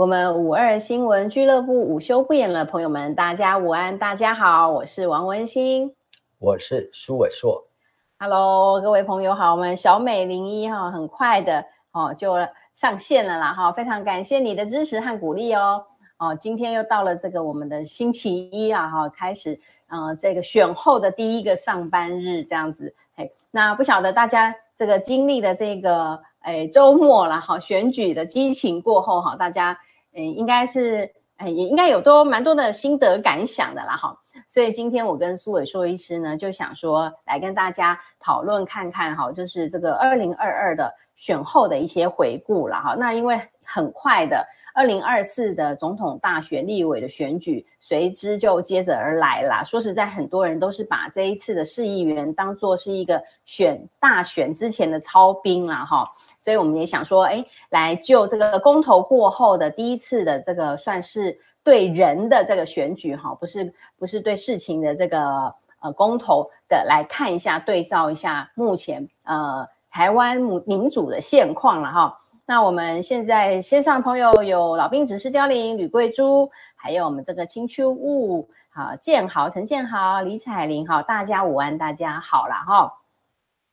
嗨，我们五二新闻俱乐部午休不演了，朋友们，大家午安，大家好，我是王文心，我是苏伟硕，Hello，各位朋友好，我们小美零一哈，很快的哦就上线了啦哈，非常感谢你的支持和鼓励哦。哦，今天又到了这个我们的星期一啊哈，开始嗯、呃、这个选后的第一个上班日这样子，嘿，那不晓得大家这个经历的这个。哎，周末了哈，选举的激情过后哈，大家嗯应该是哎也应该有多蛮多的心得感想的啦哈，所以今天我跟苏伟硕医师呢就想说来跟大家讨论看看哈，就是这个二零二二的选后的一些回顾了哈，那因为很快的。二零二四的总统大选、立委的选举随之就接着而来啦。说实在，很多人都是把这一次的市议员当作是一个选大选之前的操兵啦，哈。所以我们也想说，哎，来就这个公投过后的第一次的这个算是对人的这个选举，哈，不是不是对事情的这个呃公投的来看一下，对照一下目前呃台湾民主的现况了，哈。那我们现在线上朋友有老兵指示凋零吕桂珠，还有我们这个青丘雾，好建豪陈建豪李彩玲，好大家午安，大家好了哈。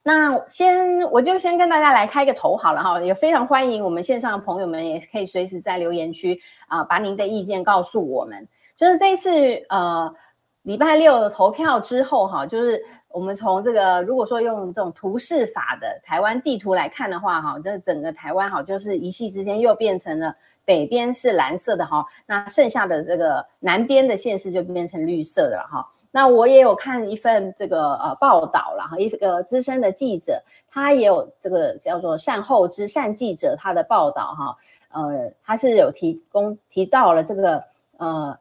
那先我就先跟大家来开个头好了哈，也非常欢迎我们线上的朋友们，也可以随时在留言区啊把您的意见告诉我们。就是这一次呃礼拜六投票之后哈，就是。我们从这个，如果说用这种图示法的台湾地图来看的话，哈，这整个台湾哈，就是一夕之间又变成了北边是蓝色的哈，那剩下的这个南边的县市就变成绿色的了哈。那我也有看一份这个呃报道了哈，一个资深的记者，他也有这个叫做善后之善记者他的报道哈，呃，他是有提供提到了这个呃，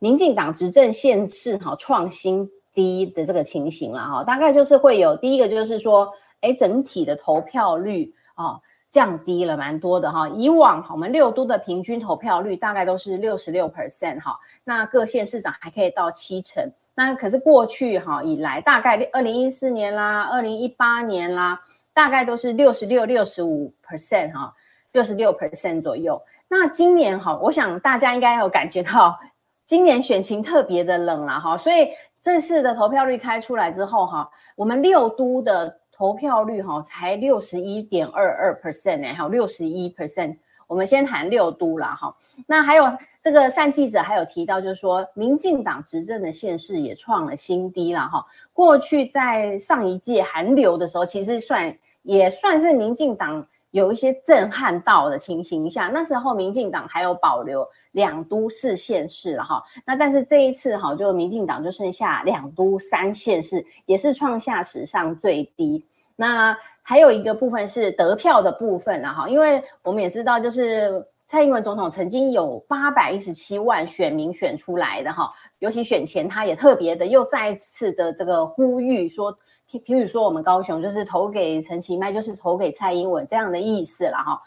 民进党执政县市哈创新。低的这个情形了哈，大概就是会有第一个就是说，哎，整体的投票率啊降低了蛮多的哈。以往我们六都的平均投票率大概都是六十六 percent 哈，那各县市长还可以到七成。那可是过去哈以来，大概二零一四年啦、二零一八年啦，大概都是六十六、六十五 percent 哈，六十六 percent 左右。那今年哈，我想大家应该有感觉到，今年选情特别的冷了哈，所以。正式的投票率开出来之后，哈，我们六都的投票率哈才六十一点二二 percent 呢，还有六十一 percent。我们先谈六都啦，哈。那还有这个善记者还有提到，就是说，民进党执政的县市也创了新低了，哈。过去在上一届韩流的时候，其实算也算是民进党有一些震撼到的情形下，那时候民进党还有保留。两都四县市了哈，那但是这一次哈，就民进党就剩下两都三县市，也是创下史上最低。那还有一个部分是得票的部分了哈，因为我们也知道，就是蔡英文总统曾经有八百一十七万选民选出来的哈，尤其选前他也特别的又再一次的这个呼吁说，譬如说我们高雄就是投给陈其迈，就是投给蔡英文这样的意思了哈。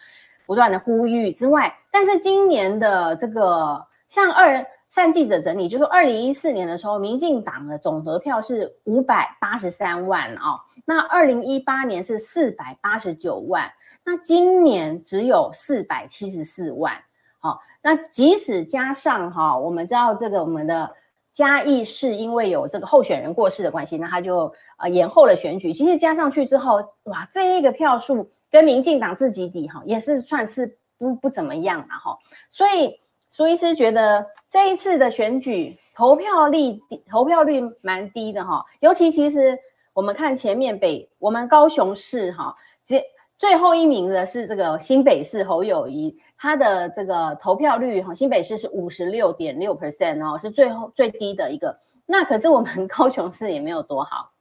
不断的呼吁之外，但是今年的这个像二善记者整理，就是二零一四年的时候，民进党的总得票是五百八十三万、哦，那二零一八年是四百八十九万，那今年只有四百七十四万。好、哦，那即使加上哈、哦，我们知道这个我们的嘉义市因为有这个候选人过世的关系，那他就呃延后了选举。其实加上去之后，哇，这一个票数。跟民进党自己比哈，也是算是不不怎么样了哈，所以苏医师觉得这一次的选举投票率投票率蛮低的哈，尤其其实我们看前面北我们高雄市哈，最最后一名的是这个新北市侯友宜，他的这个投票率哈，新北市是五十六点六 percent 哦，是最后最低的一个，那可是我们高雄市也没有多好，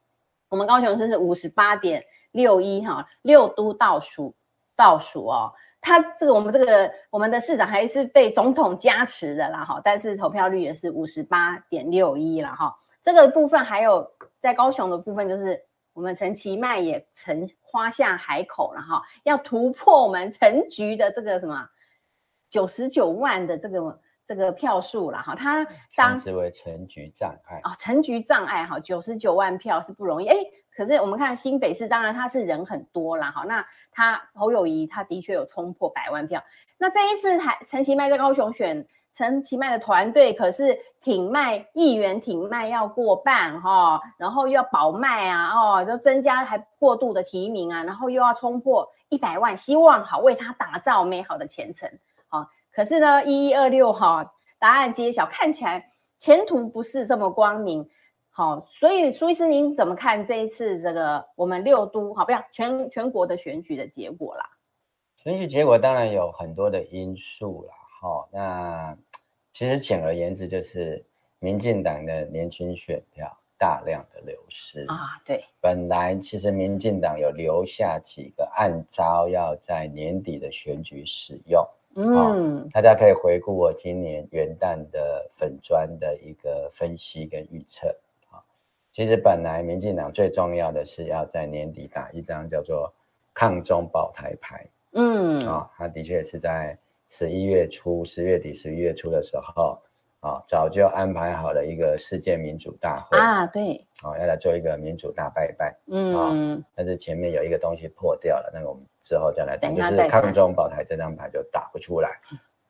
我们高雄市是五十八点。六一哈，六都倒数倒数哦，他这个我们这个我们的市长还是被总统加持的啦哈，但是投票率也是五十八点六一了哈。这个部分还有在高雄的部分，就是我们陈其迈也曾夸下海口了哈，要突破我们陈局的这个什么九十九万的这个这个票数了哈，他当称之为陈局障碍哦，陈局障碍哈，九十九万票是不容易哎。可是我们看新北市，当然他是人很多啦哈，那他侯友谊他的确有冲破百万票。那这一次还陈其迈在高雄选陈其迈的团队可是挺卖议员挺卖要过半哈，然后又要保卖啊哦，就增加还过度的提名啊，然后又要冲破一百万，希望好为他打造美好的前程好。可是呢，一一二六哈，答案揭晓，看起来前途不是这么光明。好，所以苏医师您怎么看这一次这个我们六都好，不要全全国的选举的结果啦？选举结果当然有很多的因素啦。好，那其实简而言之就是民进党的年轻选票大量的流失啊。对，本来其实民进党有留下几个暗招要在年底的选举使用。嗯，大家可以回顾我今年元旦的粉砖的一个分析跟预测啊。其实本来民进党最重要的是要在年底打一张叫做抗中保台牌。嗯，啊，他的确是在十一月初、十月底、十一月初的时候啊，早就安排好了一个世界民主大会啊，对，啊，要来做一个民主大拜拜。嗯，但是前面有一个东西破掉了，那个我们。之后再来讲，就是抗中保台这张牌就打不出来，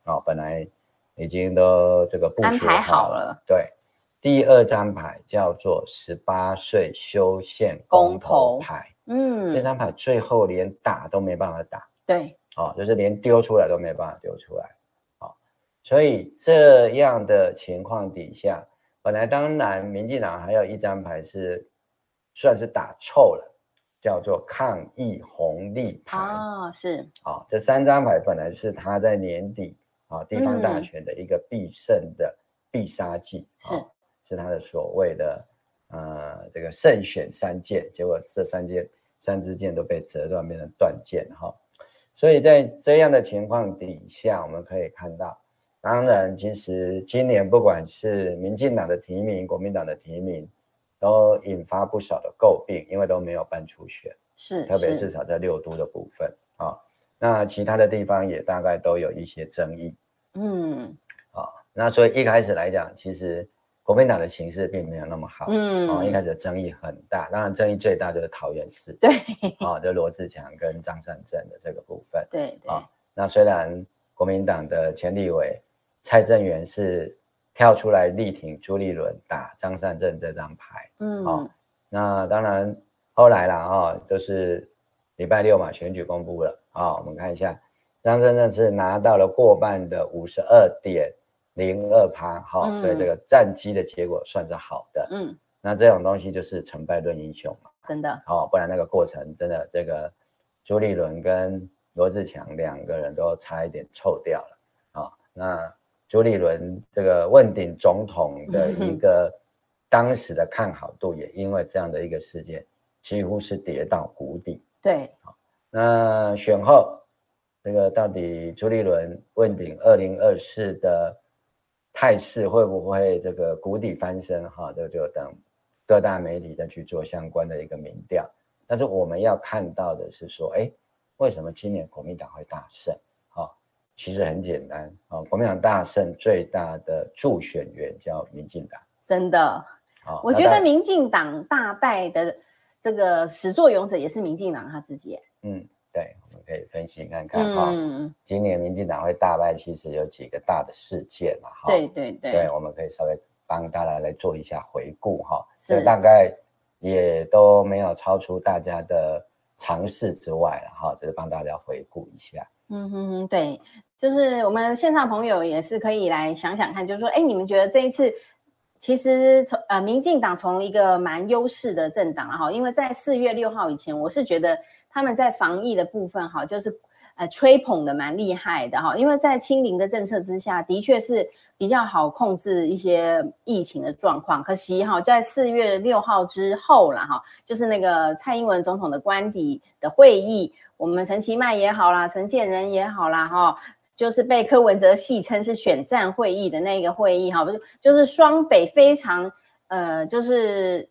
啊，本来已经都这个部署好了。对，第二张牌叫做十八岁修宪公投牌，嗯，这张牌最后连打都没办法打，对，哦，就是连丢出来都没办法丢出来，哦，所以这样的情况底下，本来当然民进党还有一张牌是算是打臭了。叫做抗议红利牌啊，是啊，这三张牌本来是他在年底啊地方大选的一个必胜的必杀技，是是他的所谓的呃这个胜选三剑，结果这三剑三支箭都被折断变成断剑哈，所以在这样的情况底下，我们可以看到，当然其实今年不管是民进党的提名，国民党的提名。都引发不少的诟病，因为都没有办初选，是特别至少在六都的部分啊、哦，那其他的地方也大概都有一些争议，嗯，啊、哦，那所以一开始来讲，其实国民党的情势并没有那么好，嗯，啊、哦，一开始的争议很大，当然争议最大就是桃园市，对，啊、哦，就罗志强跟张善政的这个部分，对对，啊、哦，那虽然国民党的前立委蔡正元是。跳出来力挺朱立伦打张善政这张牌，嗯，哦，那当然后来啦哈，就是礼拜六嘛，选举公布了啊、哦，我们看一下，张善政是拿到了过半的五十二点零二趴，哈，所以这个战绩的结果算是好的，嗯，那这种东西就是成败论英雄嘛，真的，哦，不然那个过程真的这个朱立伦跟罗志强两个人都差一点臭掉了，啊、哦，那。朱立伦这个问鼎总统的 一个当时的看好度，也因为这样的一个事件，几乎是跌到谷底。对，好，那选后这个到底朱立伦问鼎二零二四的态势会不会这个谷底翻身？哈，这就等各大媒体再去做相关的一个民调。但是我们要看到的是说，哎，为什么今年国民党会大胜？其实很简单啊，国民党大胜最大的助选员叫民进党，真的。我觉得民进党大败的这个始作俑者也是民进党他自己。嗯，对，可以分析看看哈。嗯，今年民进党会大败，其实有几个大的事件嘛。哈，对对对。对，我们可以稍微帮大家来做一下回顾哈。这大概也都没有超出大家的常识之外了哈，只是帮大家回顾一下。嗯哼哼，对。就是我们线上朋友也是可以来想想看，就是说，哎，你们觉得这一次其实从呃民进党从一个蛮优势的政党哈，因为在四月六号以前，我是觉得他们在防疫的部分哈，就是呃吹捧的蛮厉害的哈，因为在清零的政策之下，的确是比较好控制一些疫情的状况。可惜哈，在四月六号之后了哈，就是那个蔡英文总统的官邸的会议，我们陈其迈也好啦，陈建仁也好啦哈。就是被柯文哲戏称是选战会议的那个会议哈，不是就是双北非常呃，就是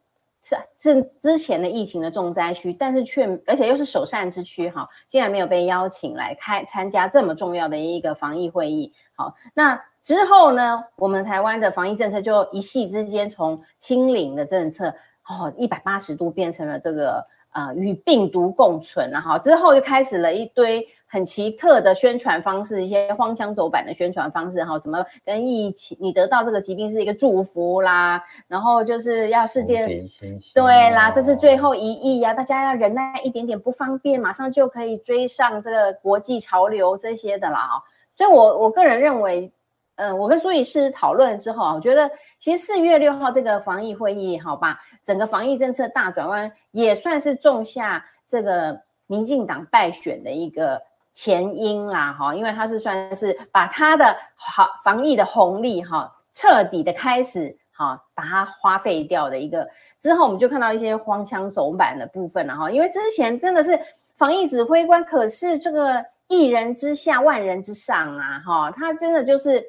是是之前的疫情的重灾区，但是却而且又是首善之区哈，竟然没有被邀请来开参加这么重要的一个防疫会议。好，那之后呢，我们台湾的防疫政策就一夕之间从清零的政策，哦，一百八十度变成了这个呃与病毒共存，然后之后就开始了一堆。很奇特的宣传方式，一些荒腔走板的宣传方式，哈，怎么跟疫情，你得到这个疾病是一个祝福啦，然后就是要世界，对啦，这是最后一役呀，大家要忍耐一点点不方便，马上就可以追上这个国际潮流这些的啦，哈，所以我我个人认为，嗯，我跟苏医师讨论之后，我觉得其实四月六号这个防疫会议，好吧，整个防疫政策大转弯，也算是种下这个民进党败选的一个。前因啦，哈，因为他是算是把他的好防疫的红利，哈，彻底的开始，哈，把它花费掉的一个之后，我们就看到一些荒腔走板的部分了，哈，因为之前真的是防疫指挥官，可是这个一人之下，万人之上啊，哈，他真的就是，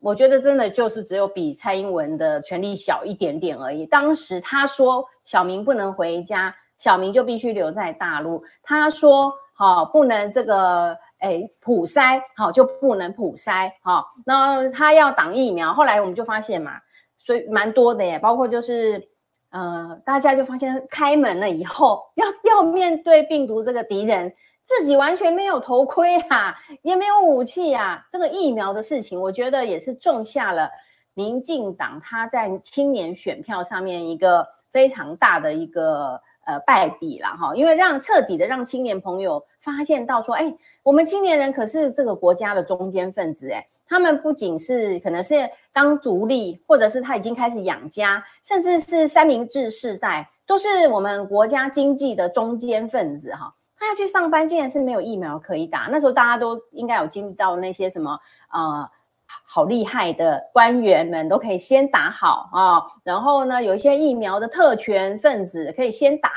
我觉得真的就是只有比蔡英文的权力小一点点而已。当时他说小明不能回家，小明就必须留在大陆，他说。好，不能这个诶普筛，好就不能普筛，好，那他要挡疫苗，后来我们就发现嘛，所以蛮多的耶，包括就是呃，大家就发现开门了以后，要要面对病毒这个敌人，自己完全没有头盔啊，也没有武器啊，这个疫苗的事情，我觉得也是种下了民进党他在青年选票上面一个非常大的一个。呃，败笔了哈，因为让彻底的让青年朋友发现到说，哎，我们青年人可是这个国家的中坚分子，哎，他们不仅是可能是刚独立，或者是他已经开始养家，甚至是三明治世代，都是我们国家经济的中坚分子哈。他要去上班，竟然是没有疫苗可以打，那时候大家都应该有经历到那些什么呃。好厉害的官员们都可以先打好啊，然后呢，有一些疫苗的特权分子可以先打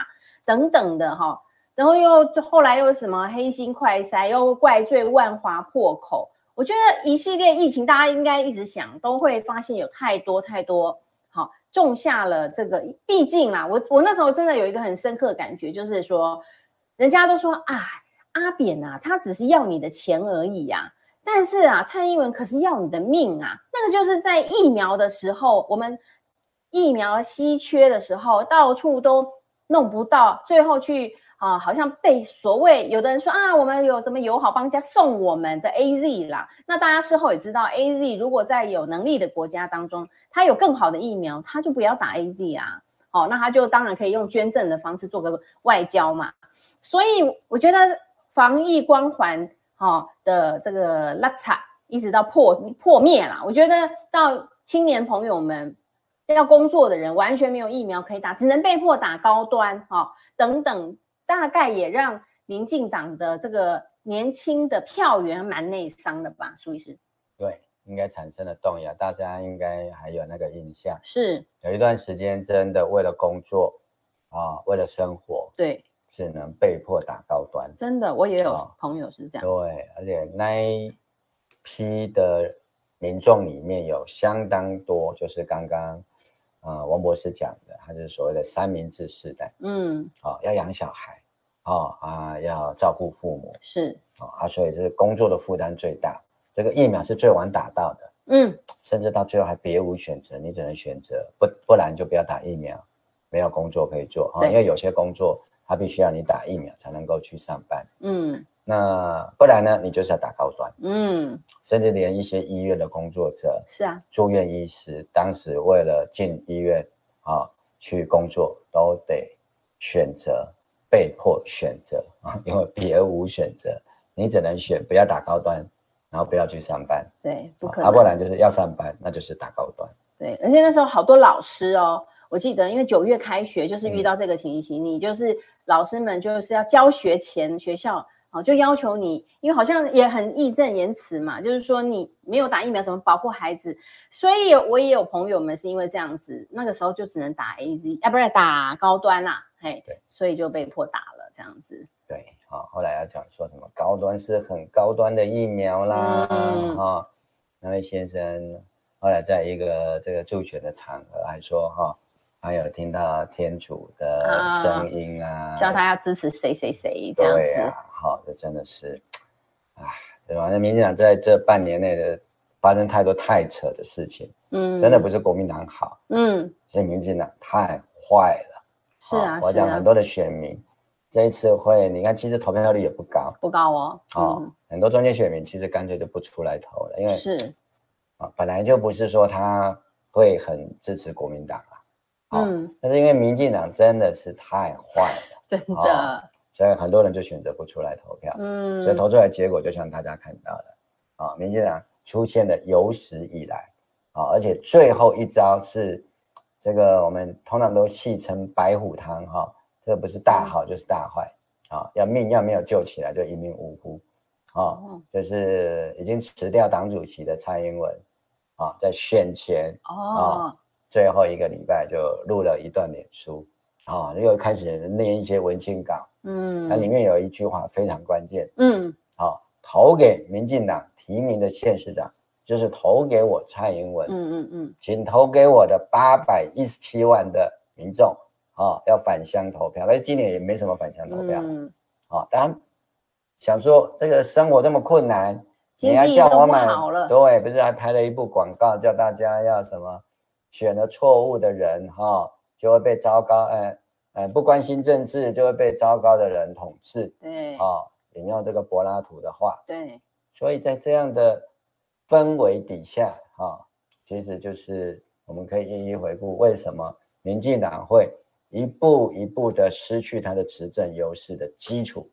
等等的哈，然后又后来又什么黑心快筛，又怪罪万华破口。我觉得一系列疫情，大家应该一直想，都会发现有太多太多好种下了这个。毕竟啦，我我那时候真的有一个很深刻的感觉，就是说，人家都说啊，阿扁啊，他只是要你的钱而已呀。但是啊，蔡英文可是要你的命啊！那个就是在疫苗的时候，我们疫苗稀缺的时候，到处都弄不到，最后去啊，好像被所谓有的人说啊，我们有什么友好邦家送我们的 AZ 啦。那大家事后也知道，AZ 如果在有能力的国家当中，他有更好的疫苗，他就不要打 AZ 啊。哦，那他就当然可以用捐赠的方式做个外交嘛。所以我觉得防疫光环。哦的这个拉扯一直到破破灭了，我觉得到青年朋友们要工作的人完全没有疫苗可以打，只能被迫打高端，哈、哦、等等，大概也让民进党的这个年轻的票源蛮内伤的吧，苏医师。对，应该产生了动摇，大家应该还有那个印象。是，有一段时间真的为了工作啊、哦，为了生活，对。只能被迫打高端，真的，我也有朋友是这样。哦、对，而且那一批的民众里面有相当多，就是刚刚呃王博士讲的，他是所谓的三明治世代。嗯，哦，要养小孩，哦啊，要照顾父母，是，哦啊，所以这是工作的负担最大。这个疫苗是最晚打到的，嗯，甚至到最后还别无选择，你只能选择不，不然就不要打疫苗，没有工作可以做啊、哦，因为有些工作。他必须要你打疫苗才能够去上班，嗯，那不然呢？你就是要打高端，嗯，甚至连一些医院的工作者，是啊，住院医师，当时为了进医院啊去工作，都得选择，被迫选择啊，因为别无选择，你只能选不要打高端，然后不要去上班，对，不可能，啊，不然就是要上班，那就是打高端，对，而且那时候好多老师哦，我记得因为九月开学就是遇到这个情形，嗯、你就是。老师们就是要教学前，学校啊就要求你，因为好像也很义正言辞嘛，就是说你没有打疫苗，怎么保护孩子？所以我也有朋友们是因为这样子，那个时候就只能打 AZ，啊，不是打高端啦，嘿，对，所以就被迫打了这样子。对，好，后来要讲说什么高端是很高端的疫苗啦，嗯，哈，那位先生后来在一个这个助选的场合还说哈。还有听到天主的声音啊，叫他要支持谁谁谁这样子。对啊，好，这真的是，啊，对吧？那民进党在这半年内的发生太多太扯的事情，嗯，真的不是国民党好，嗯，是民进党太坏了，是啊，我讲很多的选民，这一次会，你看其实投票率也不高，不高哦，哦，很多中间选民其实干脆就不出来投了，因为是，啊，本来就不是说他会很支持国民党啊，嗯，但是因为民进党真的是太坏了，真的，所以很多人就选择不出来投票，嗯，所以投出来结果就像大家看到的，啊，民进党。出现的有史以来，啊，而且最后一招是这个，我们通常都戏称白虎汤哈，这个不是大好就是大坏啊，要命要没有救起来就一命呜呼，啊，就是已经辞掉党主席的蔡英文，啊，在选前啊，最后一个礼拜就录了一段脸书，啊，又开始念一些文青稿，嗯，那里面有一句话非常关键，嗯，好，投给民进党。提名的县市长就是投给我蔡英文，嗯嗯嗯，请投给我的八百一十七万的民众。啊，要返乡投票。但是今年也没什么返乡投票，嗯，啊，当然想说这个生活这么困难，你还叫我买，对，不是还拍了一部广告，叫大家要什么选了错误的人哈，就会被糟糕，哎哎，不关心政治就会被糟糕的人统治，对，啊，引用这个柏拉图的话，对。所以在这样的氛围底下，哈，其实就是我们可以一一回顾，为什么民进党会一步一步的失去它的执政优势的基础，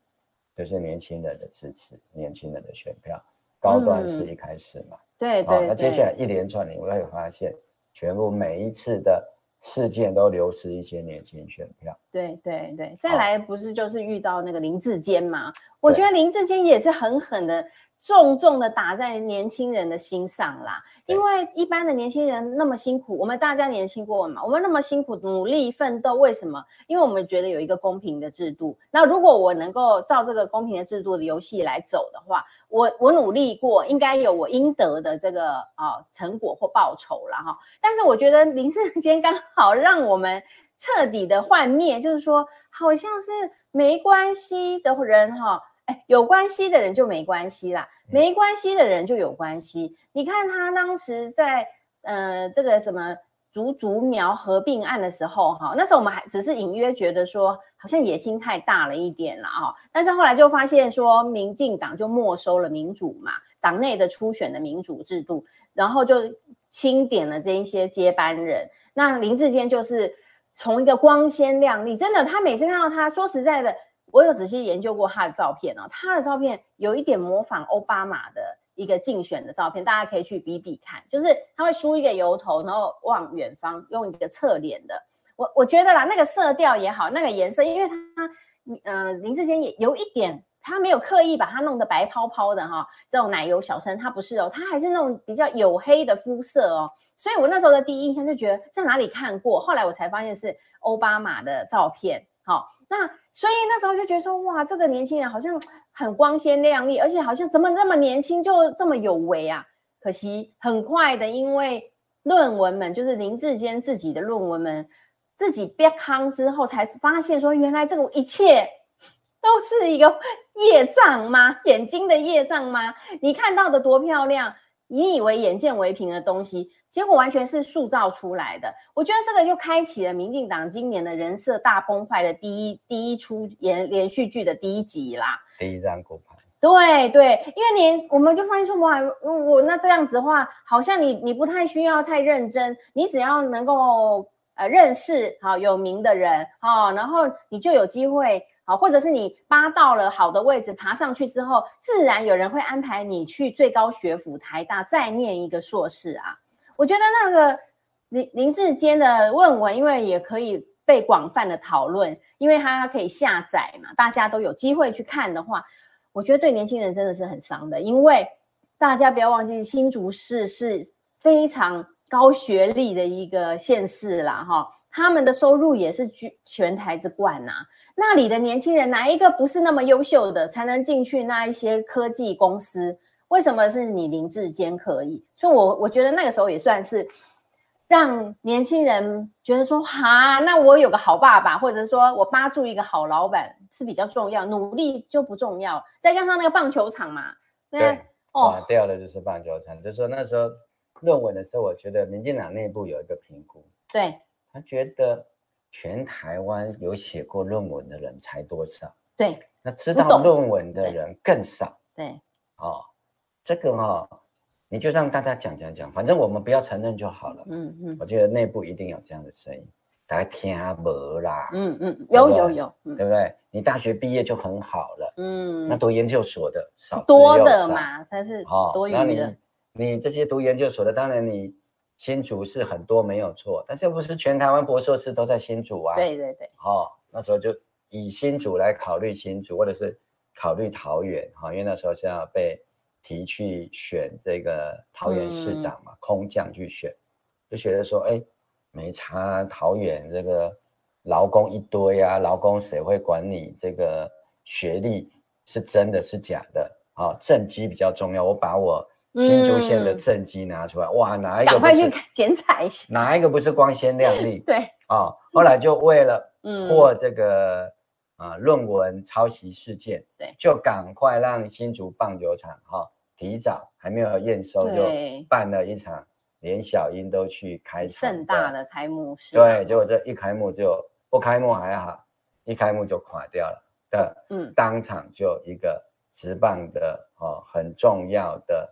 就是年轻人的支持，年轻人的选票，高端是一开始嘛，对对，那接下来一连串，你会发现，全部每一次的事件都流失一些年轻选票，对对对，再来不是就是遇到那个林志坚嘛？我觉得林志坚也是狠狠的。重重的打在年轻人的心上啦，因为一般的年轻人那么辛苦，我们大家年轻过嘛，我们那么辛苦努力奋斗，为什么？因为我们觉得有一个公平的制度。那如果我能够照这个公平的制度的游戏来走的话，我我努力过，应该有我应得的这个啊成果或报酬了哈。但是我觉得林智坚刚好让我们彻底的幻灭，就是说好像是没关系的人哈。有关系的人就没关系啦，没关系的人就有关系。你看他当时在呃这个什么竹竹苗合并案的时候，哈，那时候我们还只是隐约觉得说好像野心太大了一点了啊，但是后来就发现说民进党就没收了民主嘛，党内的初选的民主制度，然后就清点了这一些接班人。那林志坚就是从一个光鲜亮丽，真的，他每次看到他说实在的。我有仔细研究过他的照片哦，他的照片有一点模仿奥巴马的一个竞选的照片，大家可以去比比看，就是他会梳一个油头，然后望远方，用一个侧脸的。我我觉得啦，那个色调也好，那个颜色，因为他，嗯、呃，林志坚也有一点，他没有刻意把它弄得白泡泡的哈，这种奶油小生他不是哦，他还是那种比较黝黑的肤色哦，所以我那时候的第一印象就觉得在哪里看过，后来我才发现是奥巴马的照片。好，那所以那时候就觉得说，哇，这个年轻人好像很光鲜亮丽，而且好像怎么那么年轻就这么有为啊？可惜很快的，因为论文们就是林志坚自己的论文们自己憋康之后，才发现说，原来这个一切都是一个 业障吗？眼睛的业障吗？你看到的多漂亮。你以为眼见为凭的东西，结果完全是塑造出来的。我觉得这个就开启了民进党今年的人设大崩坏的第一第一出连连续剧的第一集啦。第一张骨牌。对对，因为你我们就发现说，哇，我那这样子的话，好像你你不太需要太认真，你只要能够呃认识好有名的人啊，然后你就有机会。好，或者是你扒到了好的位置，爬上去之后，自然有人会安排你去最高学府台大再念一个硕士啊。我觉得那个林林志坚的论文，因为也可以被广泛的讨论，因为它可以下载嘛，大家都有机会去看的话，我觉得对年轻人真的是很伤的，因为大家不要忘记新竹市是非常高学历的一个县市啦，哈。他们的收入也是居全台之冠呐、啊，那里的年轻人哪一个不是那么优秀的，才能进去那一些科技公司？为什么是你林志坚可以？所以我，我我觉得那个时候也算是让年轻人觉得说，哈，那我有个好爸爸，或者说我扒住一个好老板是比较重要，努力就不重要。再加上那个棒球场嘛，那。垮掉的就是棒球场。就说那时候论文的时候，我觉得民进党内部有一个评估，对，他觉得全台湾有写过论文的人才多少？对，那知道论文的人更少。对，哦，这个哈、哦，你就让大家讲讲讲，反正我们不要承认就好了。嗯嗯，我觉得内部一定有这样的声音。大家听无啦，嗯嗯，有有有，对不对？你大学毕业就很好了，嗯，那读研究所的少多的嘛，才是多余的。那你你这些读研究所的，当然你新竹是很多没有错，但是又不是全台湾博硕士都在新竹啊？对对对，哦，那时候就以新竹来考虑新竹，或者是考虑桃园，哈，因为那时候是要被提去选这个桃园市长嘛，空降去选，就觉得说，哎。没差，桃园这个劳工一堆啊，劳工谁会管你这个学历是真的是假的？啊，政绩比较重要。我把我新竹县的政绩拿出来，嗯、哇，哪一个？赶快去 剪彩一下。哪一个不是光鲜亮丽？对啊，后来就为了 破这个、嗯、啊论文抄袭事件，对，就赶快让新竹棒球场哈、啊、提早还没有验收就办了一场。连小英都去开盛大的开幕式，对，结果这一开幕就不开幕还好，一开幕就垮掉了的，嗯，当场就一个直棒的哦很重要的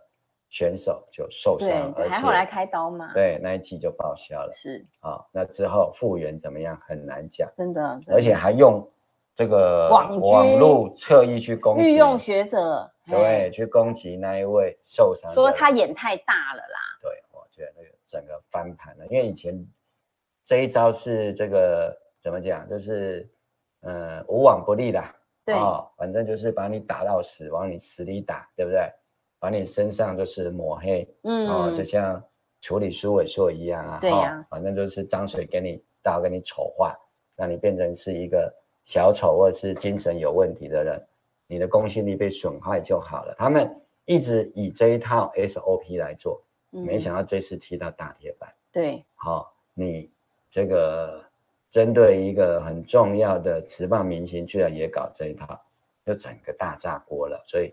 选手就受伤，对，还后来开刀嘛，对，那一季就报销了，是啊，那之后复原怎么样很难讲，真的，而且还用这个网网路侧翼去攻击御用学者，对，去攻击那一位受伤，说他眼太大了啦，对。我觉得，那个整个翻盘了，因为以前这一招是这个怎么讲，就是嗯无往不利的，对、哦，反正就是把你打到死，往你死里打，对不对？把你身上就是抹黑，嗯，哦，就像处理苏伟硕一样啊，对呀、哦，反正就是脏水给你倒，给你丑化，让你变成是一个小丑或者是精神有问题的人，你的公信力被损害就好了。他们一直以这一套 SOP 来做。没想到这次踢到大铁板，对，好、哦，你这个针对一个很重要的职棒明星，居然也搞这一套，就整个大炸锅了。所以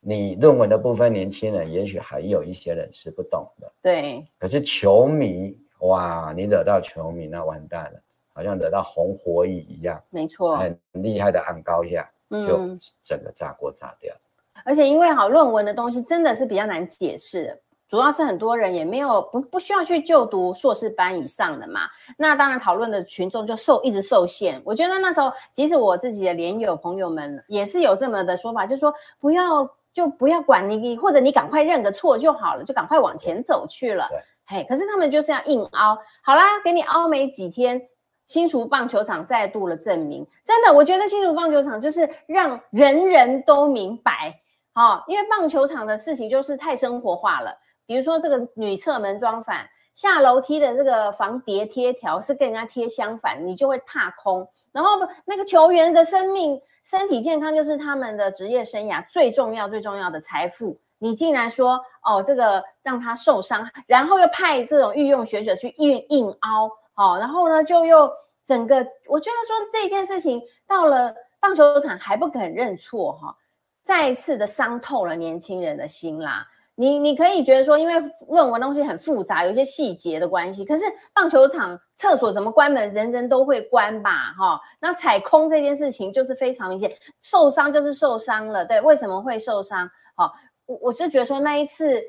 你论文的部分，年轻人也许还有一些人是不懂的，对。可是球迷，哇，你惹到球迷，那完蛋了，好像惹到红火蚁一样，没错，很厉害的按高压，就整个炸锅炸掉、嗯。而且因为好论文的东西真的是比较难解释。主要是很多人也没有不不需要去就读硕士班以上的嘛，那当然讨论的群众就受一直受限。我觉得那时候，即使我自己的连友朋友们也是有这么的说法，就是说不要就不要管你，或者你赶快认个错就好了，就赶快往前走去了。嘿，可是他们就是要硬凹。好啦，给你凹没几天，新竹棒球场再度了证明，真的，我觉得新竹棒球场就是让人人都明白，哦，因为棒球场的事情就是太生活化了。比如说这个女侧门装反，下楼梯的这个防跌贴条是跟人家贴相反，你就会踏空。然后那个球员的生命、身体健康就是他们的职业生涯最重要、最重要的财富。你竟然说哦，这个让他受伤，然后又派这种御用学者去硬硬凹，哦，然后呢就又整个，我觉得说这件事情到了棒球场还不肯认错，哈，再一次的伤透了年轻人的心啦。你你可以觉得说，因为论文东西很复杂，有一些细节的关系。可是棒球场厕所怎么关门，人人都会关吧？哈，那踩空这件事情就是非常明显，受伤就是受伤了。对，为什么会受伤？好，我我是觉得说那一次，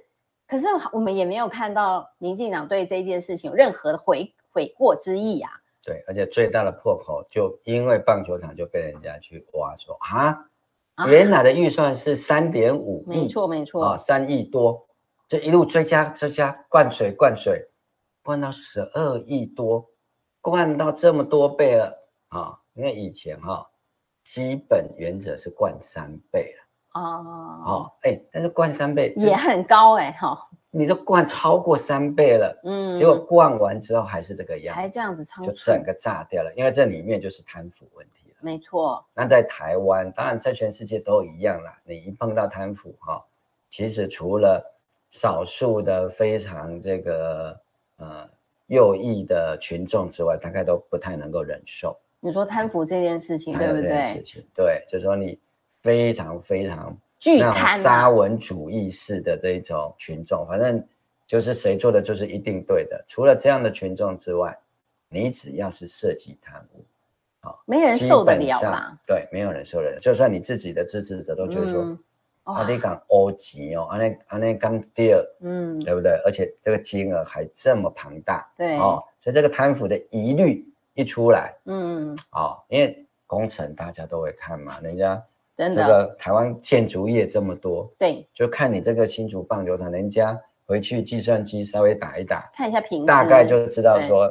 可是我们也没有看到民进党对这件事情有任何的悔悔过之意啊。对，而且最大的破口就因为棒球场就被人家去挖说啊。原来的预算是三点五亿，没错没错。啊，三亿多，这一路追加追加，灌水灌水，灌到十二亿多，灌到这么多倍了啊！因为以前哈、啊，基本原则是灌三倍了哦。哦，哎，但是灌三倍也很高哎哈，你都灌超过三倍了，嗯，结果灌完之后还是这个样，还这样子超，就整个炸掉了，因为这里面就是贪腐问题。没错，那在台湾，当然在全世界都一样啦。你一碰到贪腐哈，其实除了少数的非常这个呃右翼的群众之外，大概都不太能够忍受。你说贪腐这件事情，对不对？对，就是说你非常非常巨贪沙文主义式的这一种群众，反正就是谁做的就是一定对的。除了这样的群众之外，你只要是涉及贪污，好，没人受得了啦。对，没有人受得了。就算你自己的支持者都觉得说，嗯哦、啊，你讲欧级哦，阿那阿那刚第二，嗯，对不对？而且这个金额还这么庞大，对哦，所以这个贪腐的疑虑一出来，嗯，哦，因为工程大家都会看嘛，人家。这个台湾建筑业这么多，对，就看你这个新竹棒球场，人家回去计算机稍微打一打，看一下评，大概就知道说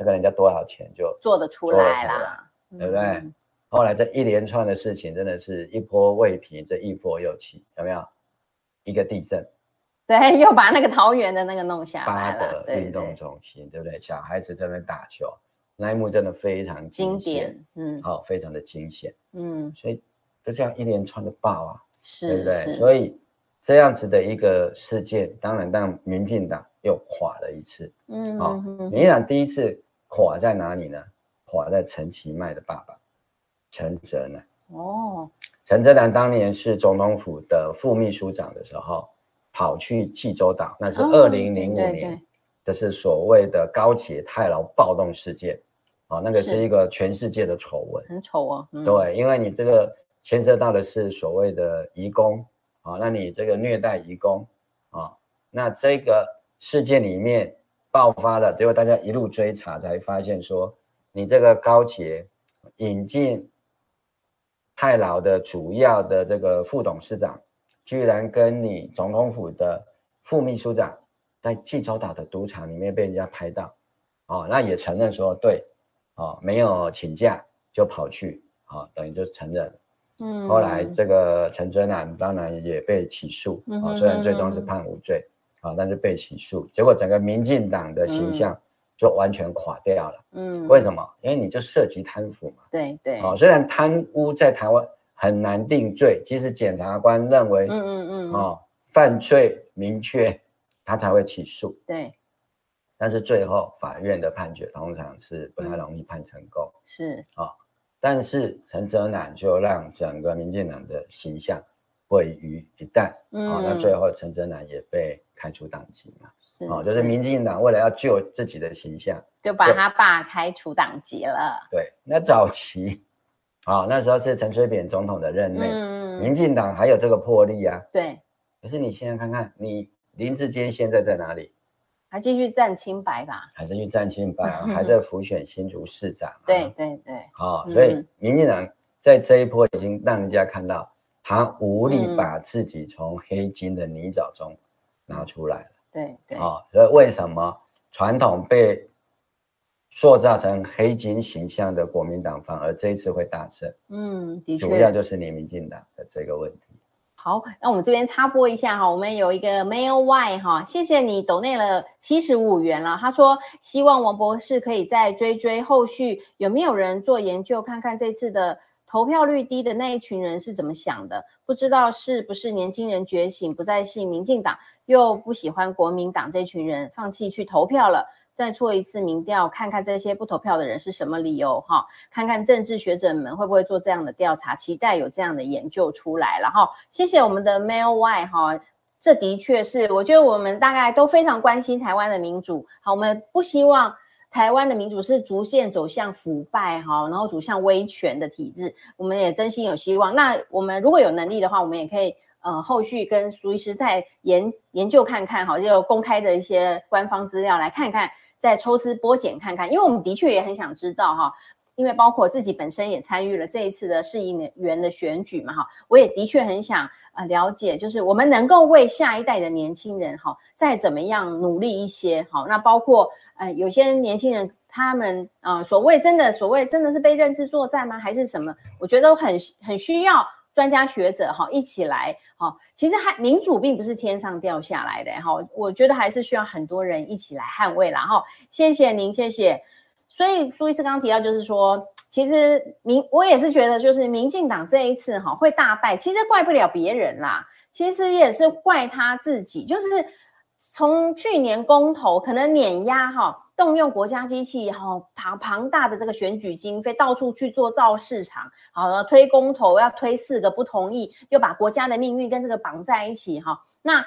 这个人家多少钱就做得出来啦，对不对？嗯、后来这一连串的事情真的是一波未平，这一波又起，有没有？一个地震，对，又把那个桃园的那个弄下来了，八德运动中心，对，不对？小孩子在那边打球，那一幕真的非常经典，嗯，好、哦，非常的惊险，嗯，所以。就这样一连串的爆啊，是，对不对？所以这样子的一个事件，当然让民进党又垮了一次。嗯，好、哦，民进党第一次垮在哪里呢？垮在陈其迈的爸爸陈泽南。哦，陈泽南当年是总统府的副秘书长的时候，跑去济州岛，那是二零零五年，这是所谓的高捷太劳暴动事件。哦，那个是一个全世界的丑闻，很丑啊。嗯、对，因为你这个。牵涉到的是所谓的移工啊，那你这个虐待移工啊，那这个事件里面爆发了，结果大家一路追查才发现说，你这个高捷引进太劳的主要的这个副董事长，居然跟你总统府的副秘书长在济州岛的赌场里面被人家拍到，哦，那也承认说对，哦，没有请假就跑去，啊，等于就承认。嗯，后来这个陈真南当然也被起诉虽然最终是判无罪啊、哦，但是被起诉，结果整个民进党的形象就完全垮掉了。嗯，为什么？因为你就涉及贪腐嘛。对对。哦，虽然贪污在台湾很难定罪，即使检察官认为，嗯嗯嗯，哦，犯罪明确，他才会起诉。对。但是最后法院的判决通常是不太容易判成功。嗯、是啊。哦但是陈哲南就让整个民进党的形象毁于一旦，嗯、哦，那最后陈真南也被开除党籍嘛，是哦，就是民进党为了要救自己的形象，就把他爸开除党籍了。对，那早期，啊、哦，那时候是陈水扁总统的任内，嗯、民进党还有这个魄力啊，对。可是你现在看看，你林志坚现在在哪里？还继续站清白吧，还继续站清白啊，还在浮选新竹市长。对对对，好，所以民进党在这一波已经让人家看到，他无力把自己从黑金的泥沼中拿出来了。对对，啊，所以为什么传统被塑造成黑金形象的国民党反而这一次会大胜？嗯，的确，主要就是你民进党的这个问题。好，那我们这边插播一下哈，我们有一个 Mail Y 哈，谢谢你抖内了七十五元了。他说希望王博士可以再追追后续有没有人做研究，看看这次的投票率低的那一群人是怎么想的。不知道是不是年轻人觉醒，不再信民进党，又不喜欢国民党这群人，放弃去投票了。再做一次民调，看看这些不投票的人是什么理由哈？看看政治学者们会不会做这样的调查，期待有这样的研究出来了哈。谢谢我们的 Mail Y 哈，这的确是，我觉得我们大概都非常关心台湾的民主。好，我们不希望台湾的民主是逐渐走向腐败哈，然后走向威权的体制。我们也真心有希望。那我们如果有能力的话，我们也可以。呃，后续跟苏医师再研研究看看哈，就公开的一些官方资料来看看，再抽丝剥茧看看，因为我们的确也很想知道哈，因为包括自己本身也参与了这一次的市议员的选举嘛哈，我也的确很想呃了解，就是我们能够为下一代的年轻人哈，再怎么样努力一些好，那包括呃有些年轻人他们啊、所谓真的所谓真的是被认知作战吗？还是什么？我觉得很很需要。专家学者哈一起来哈，其实还民主并不是天上掉下来的哈，我觉得还是需要很多人一起来捍卫啦哈。谢谢您，谢谢。所以苏医师刚刚提到，就是说，其实民我也是觉得，就是民进党这一次哈会大败，其实怪不了别人啦，其实也是怪他自己，就是从去年公投可能碾压哈。动用国家机器，好庞庞大的这个选举经费，到处去做造市场，好推公投要推四个不同意，又把国家的命运跟这个绑在一起，哈，那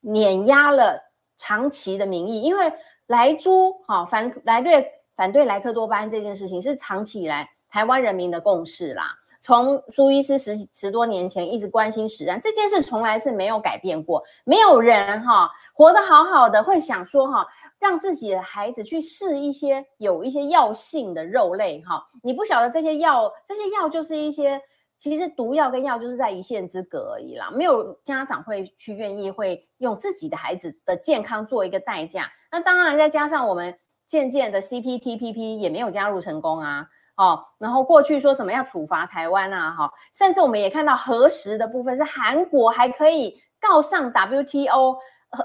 碾压了长期的民意，因为莱猪，哈反来对反对莱克多巴胺这件事情是长期以来台湾人民的共识啦。从苏医师十十多年前一直关心食安这件事，从来是没有改变过。没有人哈活得好好的会想说哈，让自己的孩子去试一些有一些药性的肉类哈。你不晓得这些药，这些药就是一些其实毒药跟药就是在一线之隔而已啦。没有家长会去愿意会用自己的孩子的健康做一个代价。那当然再加上我们渐渐的 CPTPP 也没有加入成功啊。哦，然后过去说什么要处罚台湾啊，哈，甚至我们也看到核实的部分是韩国还可以告上 WTO，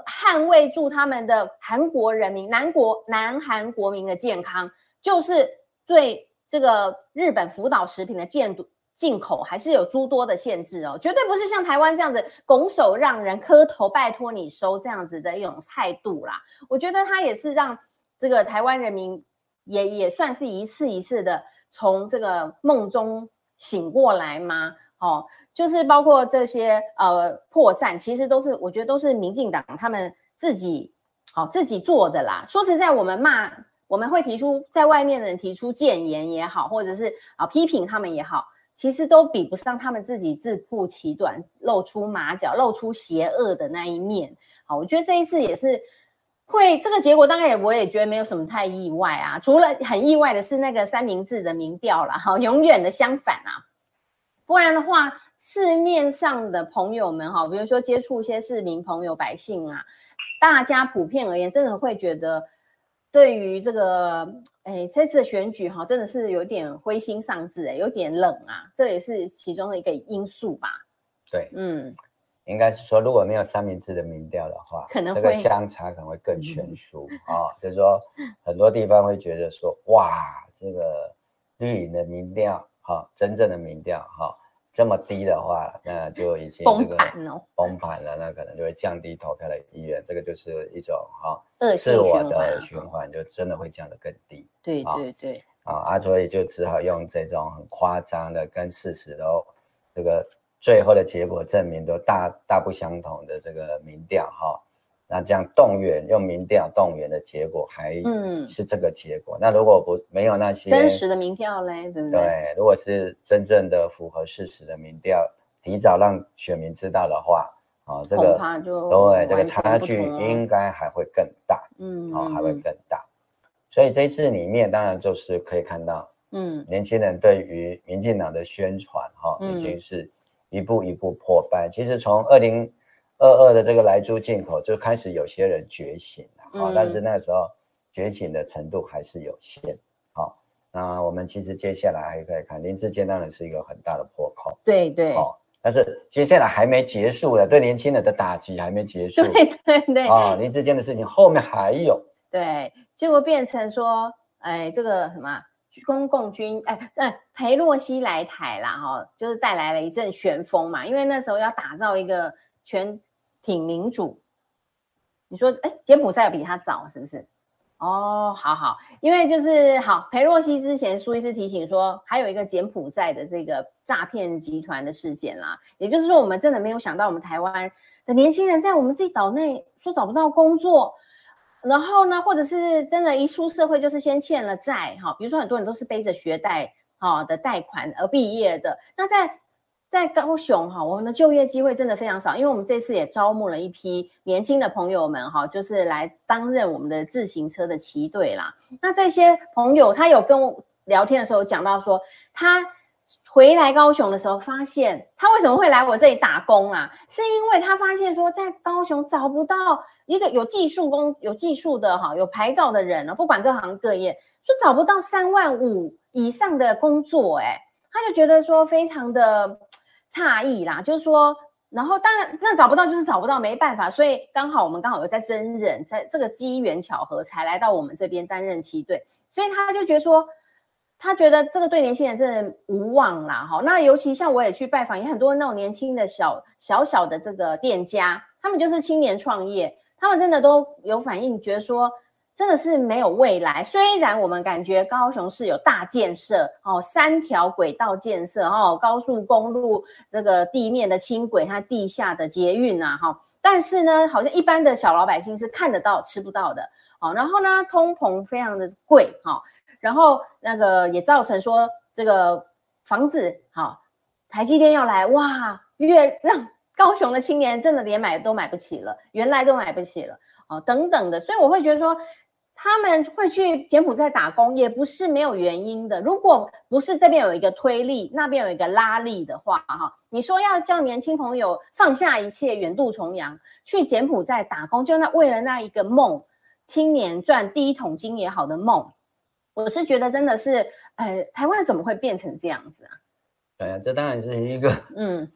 捍卫住他们的韩国人民、南国南韩国民的健康，就是对这个日本福岛食品的进进口还是有诸多的限制哦，绝对不是像台湾这样子拱手让人、磕头拜托你收这样子的一种态度啦。我觉得他也是让这个台湾人民也也算是一次一次的。从这个梦中醒过来吗？哦，就是包括这些呃破绽，其实都是我觉得都是民进党他们自己好、哦、自己做的啦。说实在，我们骂我们会提出在外面的人提出谏言也好，或者是啊、批评他们也好，其实都比不上他们自己自曝其短、露出马脚、露出邪恶的那一面。好，我觉得这一次也是。会这个结果，当然也我也觉得没有什么太意外啊。除了很意外的是那个三明治的民调了，哈，永远的相反啊。不然的话，市面上的朋友们哈，比如说接触一些市民朋友、百姓啊，大家普遍而言，真的会觉得对于这个哎这次的选举哈，真的是有点灰心丧志，哎，有点冷啊。这也是其中的一个因素吧。对，嗯。应该是说，如果没有三明治的民调的话，可能这个相差可能会更悬殊啊、哦。就是说，很多地方会觉得说，哇，这个绿营的民调哈、哦，真正的民调哈、哦，这么低的话，那就已经这个崩盘了，那可能就会降低投票的意愿。这个就是一种哈，自我的循环，就真的会降得更低。对对对。啊啊，所以就只好用这种很夸张的、跟事实的这个。最后的结果证明都大大不相同的这个民调哈，那这样动员用民调动员的结果还是这个结果。嗯、那如果不没有那些真实的民调嘞，对不对？对，如果是真正的符合事实的民调，提早让选民知道的话，啊，这个对这个差距应该还会更大，嗯，啊，还会更大。所以这一次里面当然就是可以看到，嗯，年轻人对于民进党的宣传哈，已经是。一步一步破败。其实从二零二二的这个莱猪进口就开始有些人觉醒了，嗯、但是那时候觉醒的程度还是有限。好，那我们其实接下来还可以看林志坚当然是一个很大的破口，对对。哦，但是接下来还没结束的，对年轻人的打击还没结束。对对对。啊，林志坚的事情后面还有。对，结果变成说，哎，这个什么？公共军哎，哎，裴洛西来台啦，哈，就是带来了一阵旋风嘛。因为那时候要打造一个全挺民主，你说，哎，柬埔寨比他早是不是？哦，好好，因为就是好，裴洛西之前苏医师提醒说，还有一个柬埔寨的这个诈骗集团的事件啦。也就是说，我们真的没有想到，我们台湾的年轻人在我们自己岛内说找不到工作。然后呢，或者是真的，一出社会就是先欠了债，哈，比如说很多人都是背着学贷，哈的贷款而毕业的。那在在高雄，哈，我们的就业机会真的非常少，因为我们这次也招募了一批年轻的朋友们，哈，就是来担任我们的自行车的骑队啦。那这些朋友，他有跟我聊天的时候讲到说，他。回来高雄的时候，发现他为什么会来我这里打工啊？是因为他发现说，在高雄找不到一个有技术工、有技术的哈、有牌照的人，不管各行各业，说找不到三万五以上的工作，哎，他就觉得说非常的诧异啦。就是说，然后当然那找不到就是找不到，没办法，所以刚好我们刚好有在真人，在这个机缘巧合才来到我们这边担任骑队，所以他就觉得说。他觉得这个对年轻人真的无望啦，哈。那尤其像我也去拜访，也很多那种年轻的小小小的这个店家，他们就是青年创业，他们真的都有反应，觉得说真的是没有未来。虽然我们感觉高雄市有大建设哦，三条轨道建设哦，高速公路这个地面的轻轨，它地下的捷运啊哈，但是呢，好像一般的小老百姓是看得到吃不到的哦。然后呢，通膨非常的贵哈，然后那个也造成说这个房子哈，台积电要来哇，越让高雄的青年真的连买都买不起了，原来都买不起了哦，等等的，所以我会觉得说。他们会去柬埔寨打工，也不是没有原因的。如果不是这边有一个推力，那边有一个拉力的话，哈，你说要叫年轻朋友放下一切，远渡重洋去柬埔寨打工，就那为了那一个梦，青年赚第一桶金也好的梦，我是觉得真的是，呃，台湾怎么会变成这样子啊？对啊，这当然是一个，嗯。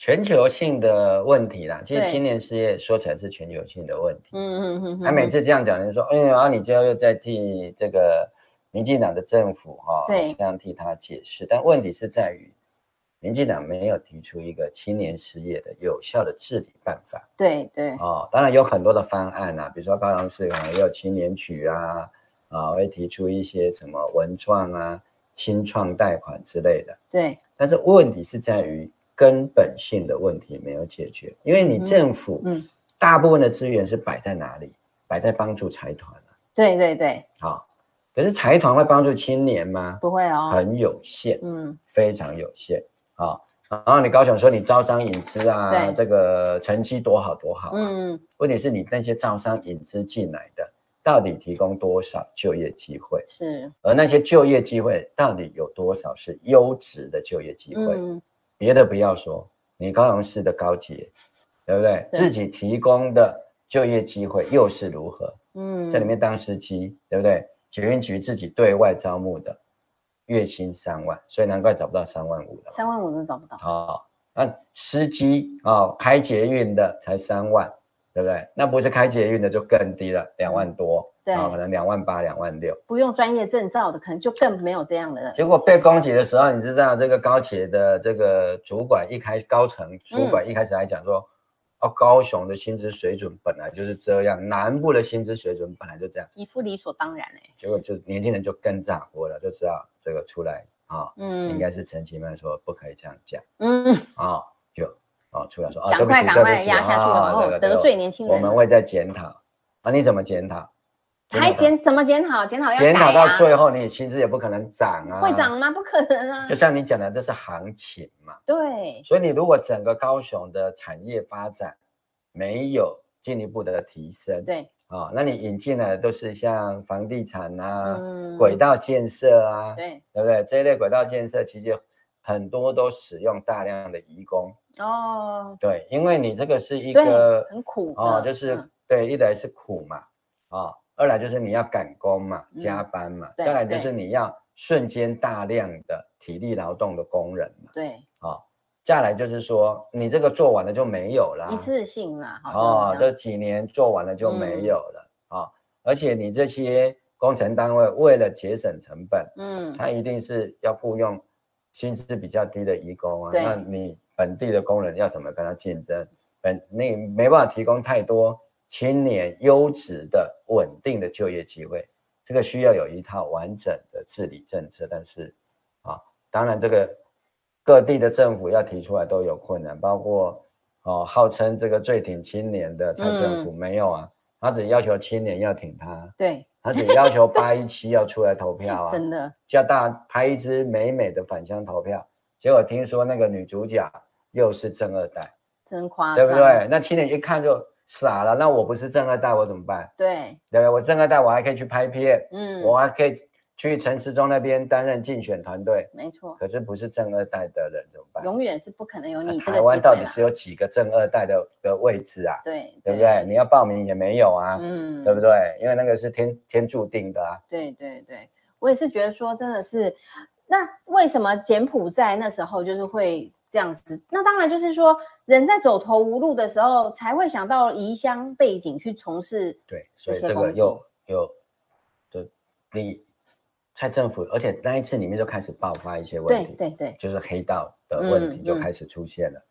全球性的问题啦，其实青年失业说起来是全球性的问题。嗯嗯嗯，他每次这样讲，人说，哎呀，你就要又在替这个民进党的政府哈，对，这样替他解释。但问题是在于，民进党没有提出一个青年失业的有效的治理办法。对对。哦，当然有很多的方案啊，比如说高雄市可能也有青年局啊，啊，会提出一些什么文创啊、清创贷款之类的。对。但是问题是在于。根本性的问题没有解决，因为你政府，嗯，大部分的资源是摆在哪里？摆在帮助财团了。对对对，好，可是财团会帮助青年吗？不会哦，很有限，嗯，非常有限。好，然后你高雄说你招商引资啊，这个成绩多好多好，嗯，问题是你那些招商引资进来的，到底提供多少就业机会？是，而那些就业机会到底有多少是优质的就业机会？别的不要说，你高雄市的高捷，对不对？对自己提供的就业机会又是如何？嗯，在里面当司机，对不对？捷运局自己对外招募的，月薪三万，所以难怪找不到三万五的。三万五都找不到。好，那司机啊、哦，开捷运的才三万。对不对？那不是开捷运的就更低了，两万多，对，可能两万八、两万六。不用专业证照的，可能就更没有这样的了。结果被攻击的时候，你知道这个高铁的这个主管一开高层主管一开始还讲说，嗯、哦，高雄的薪资水准本来就是这样，南部的薪资水准本来就这样，一副理所当然哎。结果就年轻人就更炸锅了，就知道这个出来啊，哦、嗯，应该是陈其迈说不可以这样讲，嗯，啊、哦，就。哦，出来说啊，赶快赶快压下去，然后得罪年轻人。我们会再检讨啊，你怎么检讨？还检怎么检讨？检讨要检讨到最后，你薪资也不可能涨啊。会涨吗？不可能啊。就像你讲的，这是行情嘛。对。所以你如果整个高雄的产业发展没有进一步的提升，对啊，那你引进来的都是像房地产啊、轨道建设啊，对，对不对？这一类轨道建设其实很多都使用大量的移工。哦，对，因为你这个是一个很苦哦，就是、嗯、对，一来是苦嘛，啊、哦，二来就是你要赶工嘛，嗯、加班嘛，再来就是你要瞬间大量的体力劳动的工人嘛，对，啊、哦，再来就是说你这个做完了就没有了，一次性了，哦，这几年做完了就没有了啊、嗯哦，而且你这些工程单位为了节省成本，嗯，他一定是要雇佣薪资比较低的移工啊，那你。本地的工人要怎么跟他竞争？本你没办法提供太多青年优质的稳定的就业机会，这个需要有一套完整的治理政策。但是啊，当然这个各地的政府要提出来都有困难，包括哦，号称这个最挺青年的蔡政府没有啊，他只要求青年要挺他，对，他只要求八一七要出来投票啊，真的叫大家拍一支美美的返乡投票，结果听说那个女主角。又是正二代，真夸张，对不对？那青年一看就傻了。那我不是正二代，我怎么办？对，对不对？我正二代，我还可以去拍片，嗯，我还可以去陈时中那边担任竞选团队，没错。可是不是正二代的人怎么办？永远是不可能有你这个。台湾到底是有几个正二代的的位置啊？对，对不对？你要报名也没有啊，嗯，对不对？因为那个是天天注定的啊。对对对，我也是觉得说，真的是，那为什么柬埔寨那时候就是会？这样子，那当然就是说，人在走投无路的时候，才会想到移乡背景去从事。对，所以这个又又就你蔡政府，而且那一次里面就开始爆发一些问题，对对对，就是黑道的问题就开始出现了。嗯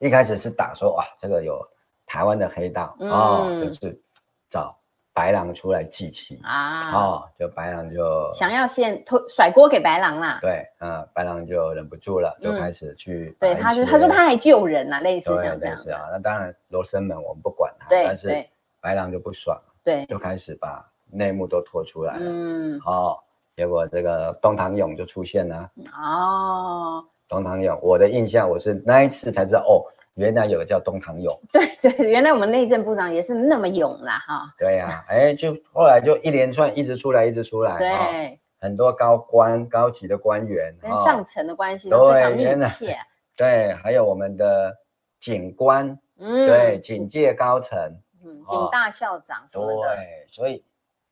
嗯、一开始是打说哇，这个有台湾的黑道啊、嗯哦，就是找白狼出来祭旗啊，哦，就白狼就想要先推甩锅给白狼啦。对，嗯，白狼就忍不住了，就开始去。对，他就他说他还救人呐，类似像这样。是啊，那当然罗生门我们不管他，但是白狼就不爽，对，就开始把内幕都拖出来了。嗯，哦，结果这个东堂勇就出现了。哦，东堂勇，我的印象我是那一次才知道哦。原来有个叫东堂勇，对对，原来我们内政部长也是那么勇啦哈。对呀、啊，哎，就后来就一连串一直出来，一直出来，对、哦，很多高官、高级的官员跟上层的关系都非常密切。对，还有我们的警官，嗯，对，警界高层，嗯，警大校长什么的。对，所以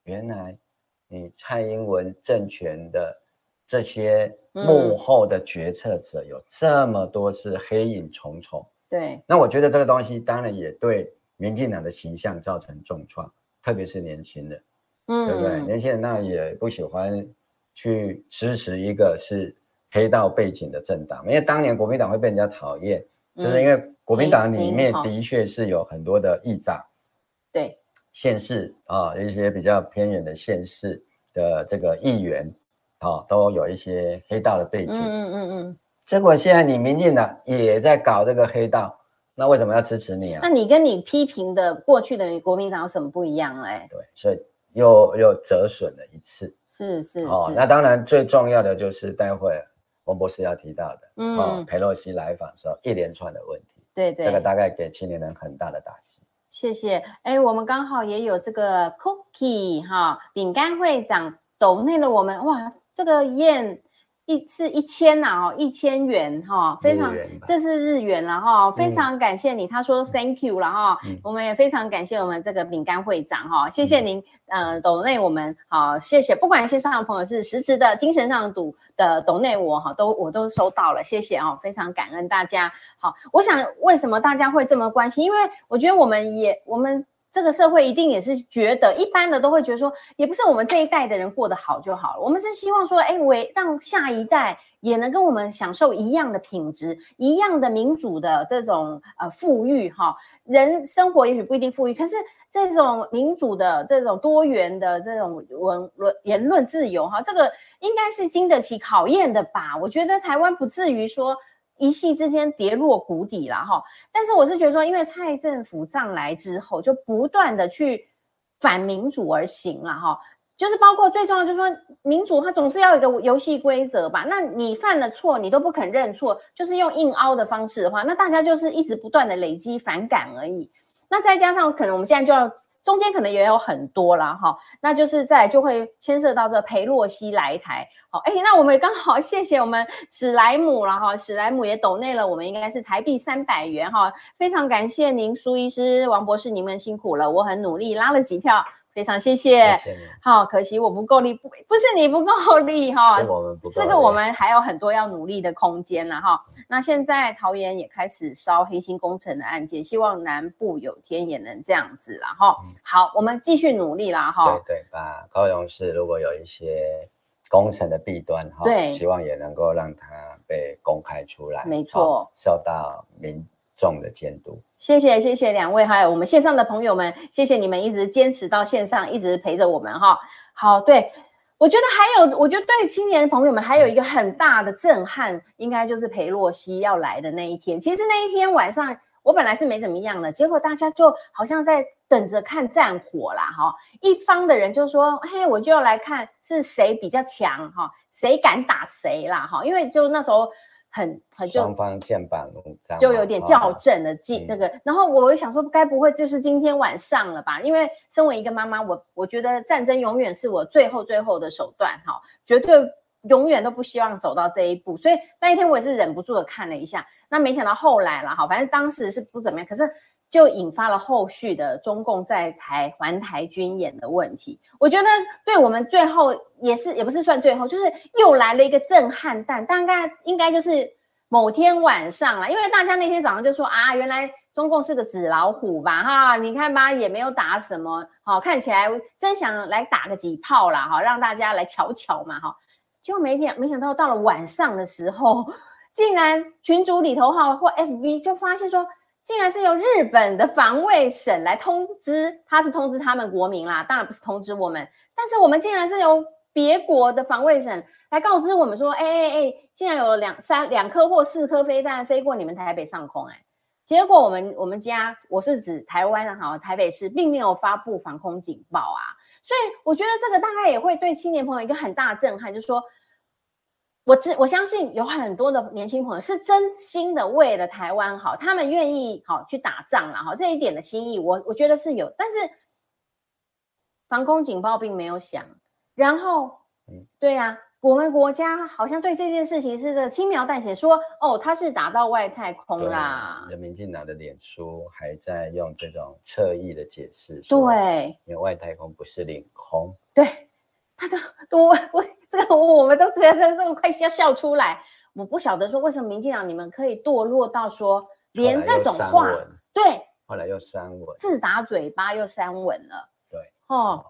原来你蔡英文政权的这些幕后的决策者有这么多是黑影重重。对，那我觉得这个东西当然也对民进党的形象造成重创，特别是年轻人，嗯，对不对？年轻人那也不喜欢去支持一个是黑道背景的政党，因为当年国民党会被人家讨厌，嗯、就是因为国民党里面的确是有很多的议长，对，县市啊，一些比较偏远的县市的这个议员啊，都有一些黑道的背景，嗯嗯嗯。嗯结果现在你民进党也在搞这个黑道，那为什么要支持你啊？那你跟你批评的过去的国民党有什么不一样？哎，对，所以又又折损了一次。是是哦，那当然最重要的就是待会王博士要提到的，嗯，哦、裴洛西来访时候一连串的问题，对对，这个大概给青年人很大的打击。谢谢。哎，我们刚好也有这个 Cookie 哈、哦，饼干会长抖内了我们哇，这个燕。一是一千呐哦，一千元哈，非常，这是日元了哈，非常感谢你，他说 thank you 了哈，我们也非常感谢我们这个饼干会长哈，谢谢您，呃，抖内我们好，谢谢，不管线上的朋友是实质的、精神上赌的抖内我哈，都我都收到了，谢谢哦，非常感恩大家。好，我想为什么大家会这么关心？因为我觉得我们也我们。这个社会一定也是觉得，一般的都会觉得说，也不是我们这一代的人过得好就好了。我们是希望说，哎，为让下一代也能跟我们享受一样的品质，一样的民主的这种呃富裕哈。人生活也许不一定富裕，可是这种民主的这种多元的这种文论言论自由哈，这个应该是经得起考验的吧？我觉得台湾不至于说。一夕之间跌落谷底了哈，但是我是觉得说，因为蔡政府上来之后，就不断的去反民主而行了哈，就是包括最重要就是说，民主它总是要有一个游戏规则吧，那你犯了错，你都不肯认错，就是用硬凹的方式的话，那大家就是一直不断的累积反感而已，那再加上可能我们现在就要。中间可能也有很多啦，哈，那就是在就会牵涉到这裴洛西来台，好，哎，那我们刚好 谢谢我们史莱姆了哈，史莱姆也抖内了，我们应该是台币三百元哈，非常感谢您苏医师、王博士，你们辛苦了，我很努力拉了几票。非常谢谢，好，可惜我不够力，不不是你不够 力哈，是我们不够力，这个我们还有很多要努力的空间了哈。那现在桃园也开始烧黑心工程的案件，希望南部有天也能这样子了哈。好，我们继续努力啦哈。对对，把高雄市如果有一些工程的弊端哈，对，希望也能够让它被公开出来，没错，受到民。重的监督，谢谢谢谢两位，还有我们线上的朋友们，谢谢你们一直坚持到线上，一直陪着我们哈。好，对，我觉得还有，我觉得对青年朋友们还有一个很大的震撼，应该就是裴洛西要来的那一天。其实那一天晚上，我本来是没怎么样的，结果大家就好像在等着看战火啦哈。一方的人就说，嘿，我就要来看是谁比较强哈，谁敢打谁啦哈，因为就那时候。很很就双方剑拔弩张，就有点较正的记那个，嗯、然后我想说，该不会就是今天晚上了吧？因为身为一个妈妈，我我觉得战争永远是我最后最后的手段，哈，绝对永远都不希望走到这一步。所以那一天我也是忍不住的看了一下，那没想到后来了，哈，反正当时是不怎么样，可是。就引发了后续的中共在台环台军演的问题。我觉得对我们最后也是也不是算最后，就是又来了一个震撼弹。大概应该就是某天晚上了，因为大家那天早上就说啊，原来中共是个纸老虎吧？哈，你看吧，也没有打什么，好，看起来真想来打个几炮啦，哈，让大家来瞧瞧嘛，哈。结果没想没想到到了晚上的时候，竟然群组里头哈或 FB 就发现说。竟然是由日本的防卫省来通知，他是通知他们国民啦，当然不是通知我们。但是我们竟然是由别国的防卫省来告知我们说，哎哎哎，竟然有两三两颗或四颗飞弹飞过你们台北上空，哎，结果我们我们家，我是指台湾啊，哈，台北市并没有发布防空警报啊，所以我觉得这个大概也会对青年朋友一个很大震撼，就是说。我知我相信有很多的年轻朋友是真心的为了台湾好，他们愿意好去打仗了哈，这一点的心意我我觉得是有，但是防空警报并没有响，然后，对呀、啊，我们国家好像对这件事情是这轻描淡写说，哦，他是打到外太空啦。人民进党的脸书还在用这种侧翼的解释，对，因为外太空不是领空，对。他说：“我我这个我们都觉得这个快笑笑出来。我不晓得说为什么民进党你们可以堕落到说连这种话，对，后来又删文，自打嘴巴又删文了。对，哦，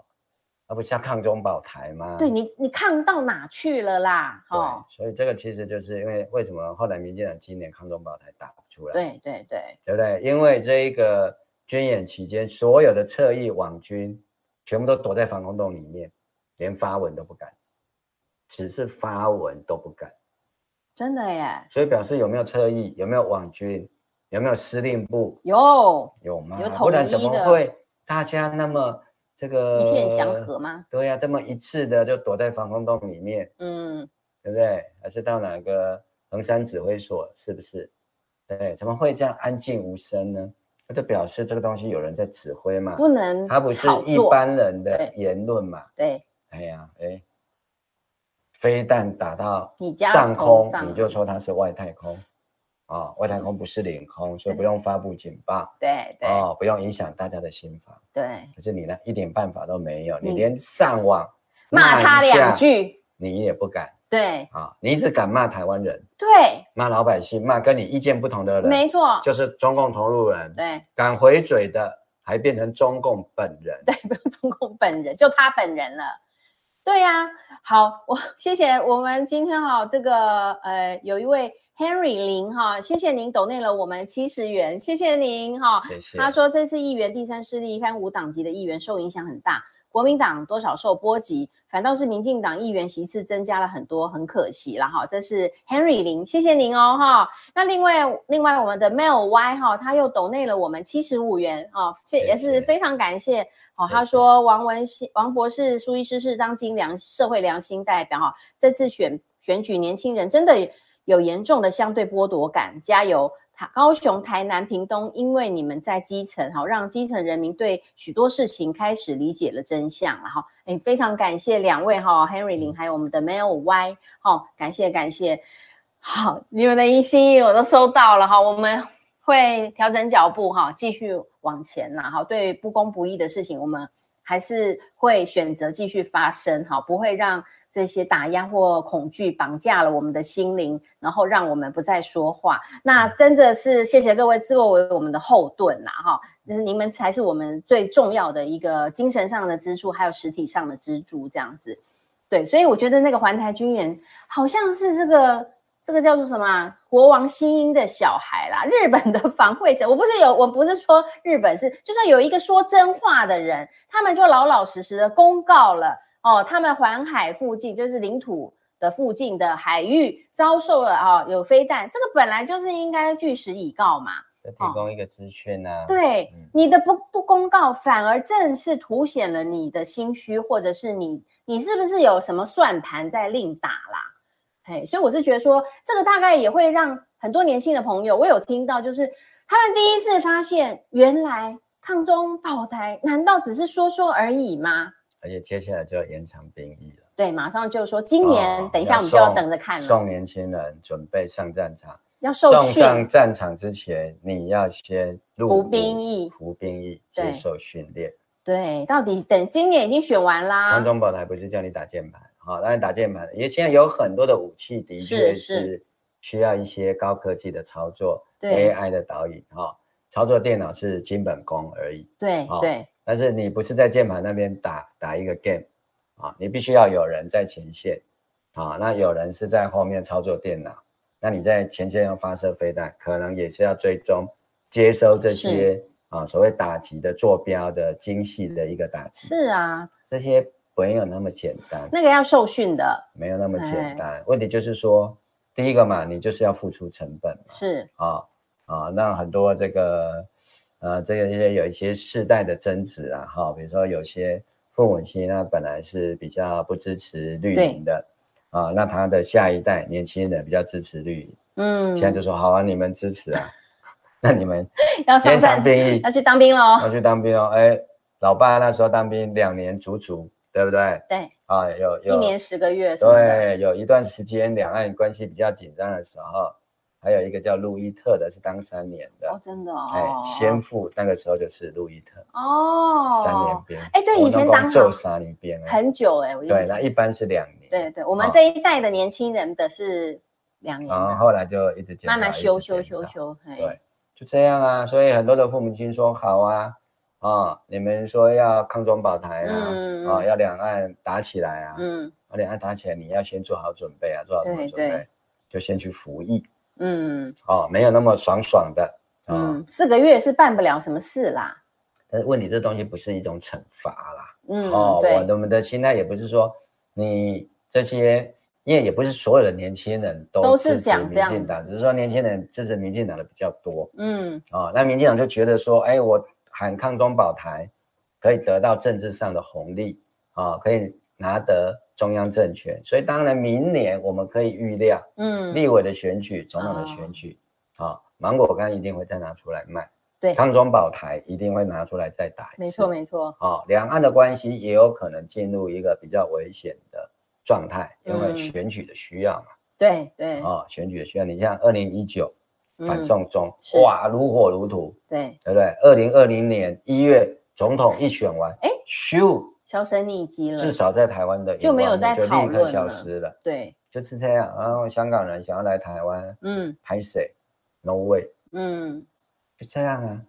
那不是要抗中保台吗？对你，你抗到哪去了啦？哦，所以这个其实就是因为为什么后来民进党今年抗中保台打不出来？对对对，对不对？因为这一个军演期间，所有的侧翼网军全部都躲在防空洞里面。”连发文都不敢，只是发文都不敢，真的耶！所以表示有没有侧翼，有没有网军，有没有司令部？有有吗？有统一的，不然怎么会大家那么这个一片祥和吗？对呀、啊，这么一致的就躲在防空洞里面，嗯，对不对？还是到哪个横山指挥所？是不是？对，怎么会这样安静无声呢？那就表示这个东西有人在指挥嘛？不能，他不是一般人的言论嘛？对。对哎呀，哎，飞弹打到上空，你就说它是外太空啊、哦，外太空不是领空，所以不用发布警报，对对，哦，不用影响大家的心房，对。可是你呢，一点办法都没有，你连上网骂他两句，你也不敢，对。啊、哦，你只敢骂台湾人，对，骂老百姓，骂跟你意见不同的人，没错，就是中共同路人，对，敢回嘴的还变成中共本人，对，中共本人，就他本人了。对呀、啊，好，我谢谢我们今天哈这个呃有一位 Henry 林哈，谢谢您抖内了我们七十元，谢谢您哈。谢谢。他说这次议员第三势力看无党籍的议员受影响很大，国民党多少受波及，反倒是民进党议员席次增加了很多，很可惜了哈。这是 Henry 林，谢谢您哦哈。那另外另外我们的 Mel Y 哈，他又抖内了我们七十五元啊，也是非常感谢。哦，他说王文新王博士苏医师是当今良社会良心代表哈，这次选选举年轻人真的有严重的相对剥夺感，加油！台高雄、台南、屏东，因为你们在基层哈，让基层人民对许多事情开始理解了真相了哈。哎，非常感谢两位哈，Henry 林还有我们的 Mel Y，好，感谢感谢，好，你们的心意我都收到了哈，我们。会调整脚步哈，继续往前呐哈。对不公不义的事情，我们还是会选择继续发声哈，不会让这些打压或恐惧绑架了我们的心灵，然后让我们不再说话。那真的是谢谢各位作为我们的后盾啦哈，就是你们才是我们最重要的一个精神上的支柱，还有实体上的支柱这样子。对，所以我觉得那个环台军演好像是这个。这个叫做什么？国王新英的小孩啦，日本的防卫省，我不是有，我不是说日本是，就算有一个说真话的人，他们就老老实实的公告了哦，他们环海附近就是领土的附近的海域遭受了啊、哦、有飞弹，这个本来就是应该据实以告嘛，提供一个资讯啊。哦、对，嗯、你的不不公告，反而正是凸显了你的心虚，或者是你你是不是有什么算盘在另打啦？哎，所以我是觉得说，这个大概也会让很多年轻的朋友，我有听到，就是他们第一次发现，原来抗中保台难道只是说说而已吗？而且接下来就要延长兵役了。对，马上就说今年，哦、等一下我们就要等着看了。送年轻人准备上战场，要受训。送上战场之前，你要先服兵役，服兵役，接受训练。对，到底等今年已经选完啦。抗中保台不是叫你打键盘。好，当然打键盘，因为现在有很多的武器的确是需要一些高科技的操作，AI 的导引哈，操作电脑是基本功而已。对对，但是你不是在键盘那边打打一个 game 啊，你必须要有人在前线啊，那有人是在后面操作电脑，那你在前线要发射飞弹，可能也是要追踪接收这些啊所谓打击的坐标的精细的一个打击。是啊，这些没有那么简单。那个要受训的，没有那么简单。问题就是说，第一个嘛，你就是要付出成本嘛。是啊啊，那很多这个呃，这个一些有一些世代的争执啊，哈，比如说有些父母亲那本来是比较不支持绿营的。啊，那他的下一代年轻人比较支持绿营，嗯，现在就说好啊，你们支持啊，那你们 要延长兵役，要去当兵喽，要去当兵哦，哎，老爸那时候当兵两年足足，对不对？对，啊，有有一年十个月，对，有一段时间两岸关系比较紧张的时候。还有一个叫路易特的，是当三年的哦，真的哦。哎，先父那个时候就是路易特哦，三年兵。哎，对，以前当就三年兵很久哎，对，那一般是两年。对对，我们这一代的年轻人的是两年，然后后来就一直慢慢修修修修，对，就这样啊。所以很多的父母亲说好啊，啊，你们说要抗中保台啊，啊，要两岸打起来啊，嗯，两岸打起来，你要先做好准备啊，做好什么准备？就先去服役。嗯，哦，没有那么爽爽的，嗯，四个月是办不了什么事啦。但是问你，这东西不是一种惩罚啦，嗯，哦，对。我们的心态也不是说你这些，因为也不是所有的年轻人都支持民进党，只是说年轻人支持民进党的比较多，嗯，哦，那民进党就觉得说，哎，我喊抗中保台，可以得到政治上的红利，啊，可以拿得。中央政权，所以当然明年我们可以预料，嗯，立委的选举、总统的选举，啊，芒果干一定会再拿出来卖，对，康中保台一定会拿出来再打一次，没错没错，啊，两岸的关系也有可能进入一个比较危险的状态，因为选举的需要嘛，对对，啊，选举的需要，你像二零一九反送中，哇，如火如荼，对，对不对？二零二零年一月总统一选完，哎，咻。销声匿迹了，至少在台湾的就没有在讨立刻消失了。对，就是这样。然后香港人想要来台湾，嗯，拍谁？No way，嗯，就这样啊。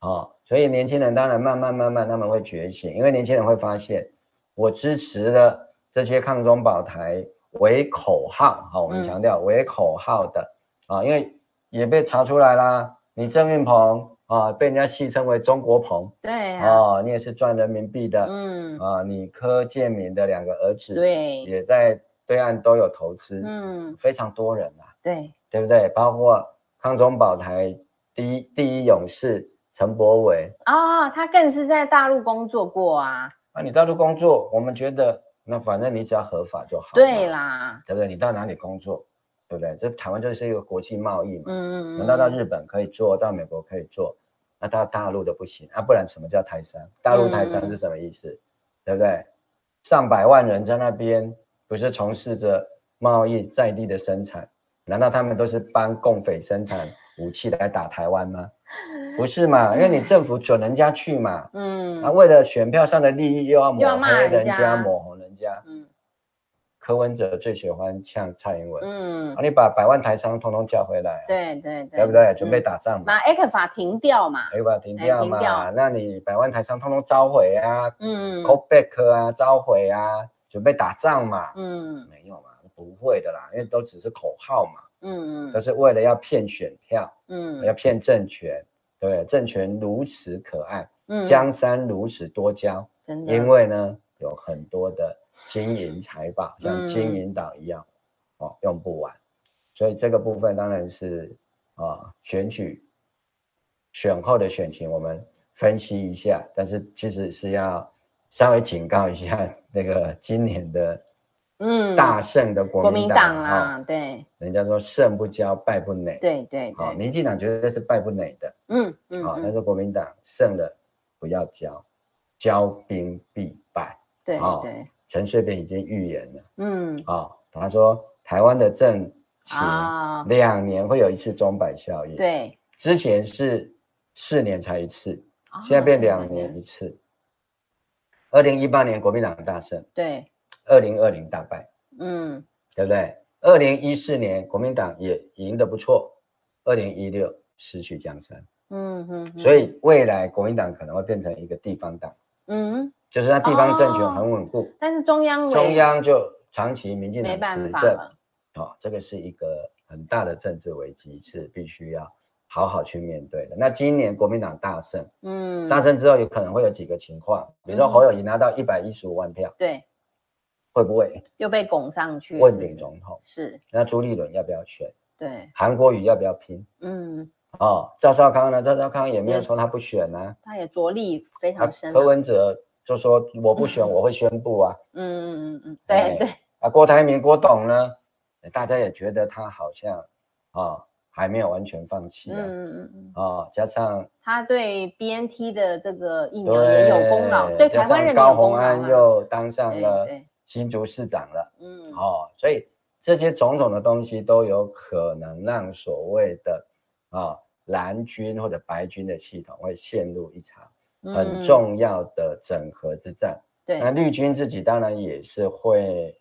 哦，所以年轻人当然慢慢慢慢他们会觉醒，因为年轻人会发现，我支持的这些抗中保台为口号，好，我们强调为口号的啊，因为也被查出来啦，你郑运鹏。啊，被人家戏称为中国鹏，对啊，哦，你也是赚人民币的，嗯，啊，你柯建铭的两个儿子，对，也在对岸都有投资，嗯，非常多人啊，对，对不对？包括康中宝台第一第一勇士陈柏伟啊，他更是在大陆工作过啊，啊，你大陆工作，我们觉得那反正你只要合法就好，对啦，对不对？你到哪里工作？对不对？这台湾就是一个国际贸易嘛，嗯嗯，难道到日本可以做到美国可以做，那到大陆的不行啊？不然什么叫台商？大陆台商是什么意思？嗯、对不对？上百万人在那边，不是从事着贸易在地的生产？难道他们都是帮共匪生产武器来打台湾吗？不是嘛？因为你政府准人家去嘛，嗯，啊，为了选票上的利益又要抹黑人家，抹红人家，嗯。柯文哲最喜欢呛蔡英文，嗯，啊，你把百万台商通通叫回来，对对对，对不对？准备打仗嘛，把 ECFA 停掉嘛，ECFA 停掉嘛，那你百万台商通通召回啊，嗯，call back 啊，召回啊，准备打仗嘛，嗯，没有嘛，不会的啦，因为都只是口号嘛，嗯嗯，都是为了要骗选票，嗯，要骗政权，对，政权如此可爱，嗯，江山如此多娇，真的，因为呢，有很多的。金银财宝像金银岛一样，嗯、哦，用不完，所以这个部分当然是啊、哦，选举选后的选情我们分析一下，但是其实是要稍微警告一下那个今年的嗯大胜的国民党啊，对，人家说胜不骄败不馁，对对，好、哦，民进党绝对是败不馁的，嗯嗯，好、哦，但是国民党胜了不要骄，骄兵必败，对对。哦陈水扁已经预言了，嗯，啊、哦，他说台湾的政情两年会有一次钟摆效应，对、哦，之前是四年才一次，哦、现在变两年一次。二零一八年国民党大胜，对，二零二零大败，嗯，对不对？二零一四年国民党也赢得不错，二零一六失去江山，嗯哼，哼，所以未来国民党可能会变成一个地方党，嗯。就是那地方政权很稳固，哦，但是中央中央就长期民进党执政，哦，这个是一个很大的政治危机，是必须要好好去面对的。那今年国民党大胜，嗯，大胜之后有可能会有几个情况，比如说侯友宜拿到一百一十五万票，对，会不会又被拱上去问鼎总统？是。那朱立伦要不要选？对。韩国瑜要不要拼？嗯。哦，赵少康呢？赵少康也没有说他不选啊，他也着力非常深。柯文哲就说我不选，我会宣布啊。嗯嗯嗯嗯，对对。啊，郭台铭、郭董呢？大家也觉得他好像啊。还没有完全放弃啊！嗯嗯嗯啊，加上他对 BNT 的这个疫苗也有功劳，对，对台湾人高虹安又当上了新竹市长了，嗯，哦，所以这些种种的东西都有可能让所谓的啊蓝军或者白军的系统会陷入一场很重要的整合之战。嗯、对，那绿军自己当然也是会。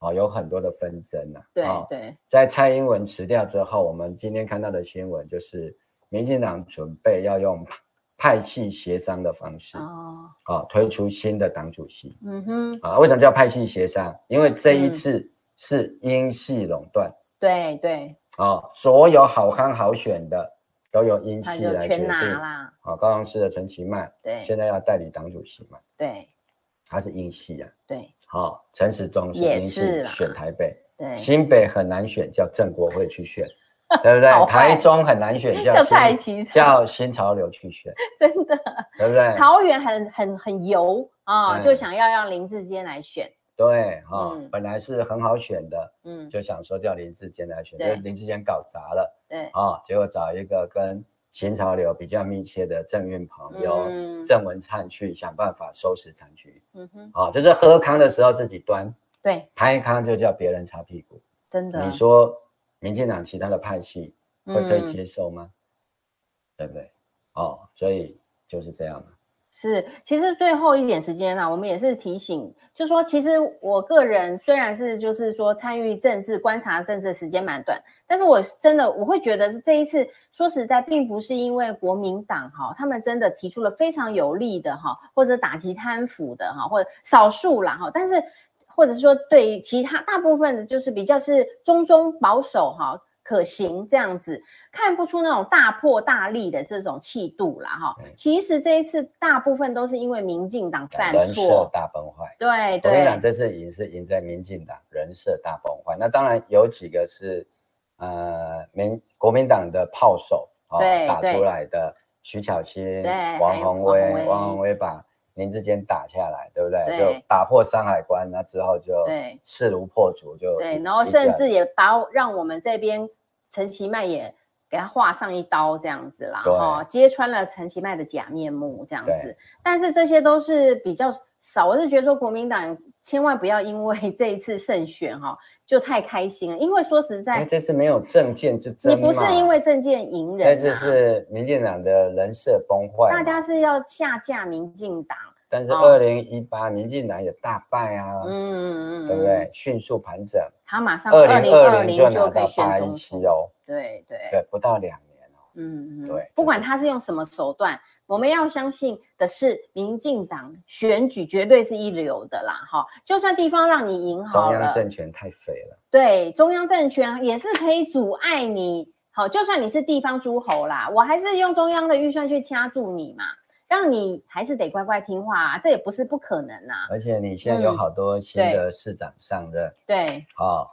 哦，有很多的纷争呐、啊。对对，在蔡英文辞掉之后，我们今天看到的新闻就是，民进党准备要用派系协商的方式哦，啊，推出新的党主席。嗯哼，啊，为什么叫派系协商？因为这一次是英系垄断。对对。啊，所有好康好选的都由英系来决定。啊，高雄市的陈其迈，对，现在要代理党主席嘛。对。他是英系啊。对。好，陈时中是英系选台北，对，新北很难选，叫郑国辉去选，对不对？台中很难选，叫蔡其叫新潮流去选，真的，对不对？桃园很很很油啊，就想要让林志坚来选，对，哈，本来是很好选的，嗯，就想说叫林志坚来选，就林志坚搞砸了，对，啊，结果找一个跟新潮流比较密切的郑运鹏，由郑文灿去想办法收拾残局。嗯哼，啊，就是喝康的时候自己端，对，拍康就叫别人擦屁股。真的，你说民进党其他的派系会可以接受吗？对不对？哦，所以就是这样嘛。是，其实最后一点时间啊，我们也是提醒，就是说，其实我个人虽然是就是说参与政治、观察政治时间蛮短，但是我真的我会觉得这一次说实在，并不是因为国民党哈，他们真的提出了非常有利的哈，或者打击贪腐的哈，或者少数啦哈，但是或者是说对于其他大部分就是比较是中中保守哈。可行这样子，看不出那种大破大立的这种气度啦哈。其实这一次大部分都是因为民进党犯错，人设大崩坏。对对，国民党这次赢是赢在民进党人设大崩坏。那当然有几个是呃民国民党的炮手啊、哦、打出来的，徐巧芯、王宏威、王宏威把。林志坚打下来，对不对？对，就打破山海关，那之后就势如破竹，就对，然后甚至也把让我们这边陈其迈也给他划上一刀，这样子啦，哈，揭穿了陈其迈的假面目，这样子。但是这些都是比较少，我是觉得说国民党千万不要因为这一次胜选哈就太开心了，因为说实在，这次没有政见之争，你不是因为政见赢人，这是民进党的人设崩坏，大家是要下架民进党。但是二零一八民进党也大败啊，嗯嗯嗯，对不对？迅速盘整，他马上二零二零就可以选总统。哦，对对。对，不到两年哦，嗯嗯，对，不管他是用什么手段，我们要相信的是民进党选举绝对是一流的啦，哈，就算地方让你赢好了，中央政权太肥了，对，中央政权也是可以阻碍你，好，就算你是地方诸侯啦，我还是用中央的预算去掐住你嘛。让你还是得乖乖听话啊，这也不是不可能啊。而且你现在有好多新的市长上任，对，哦，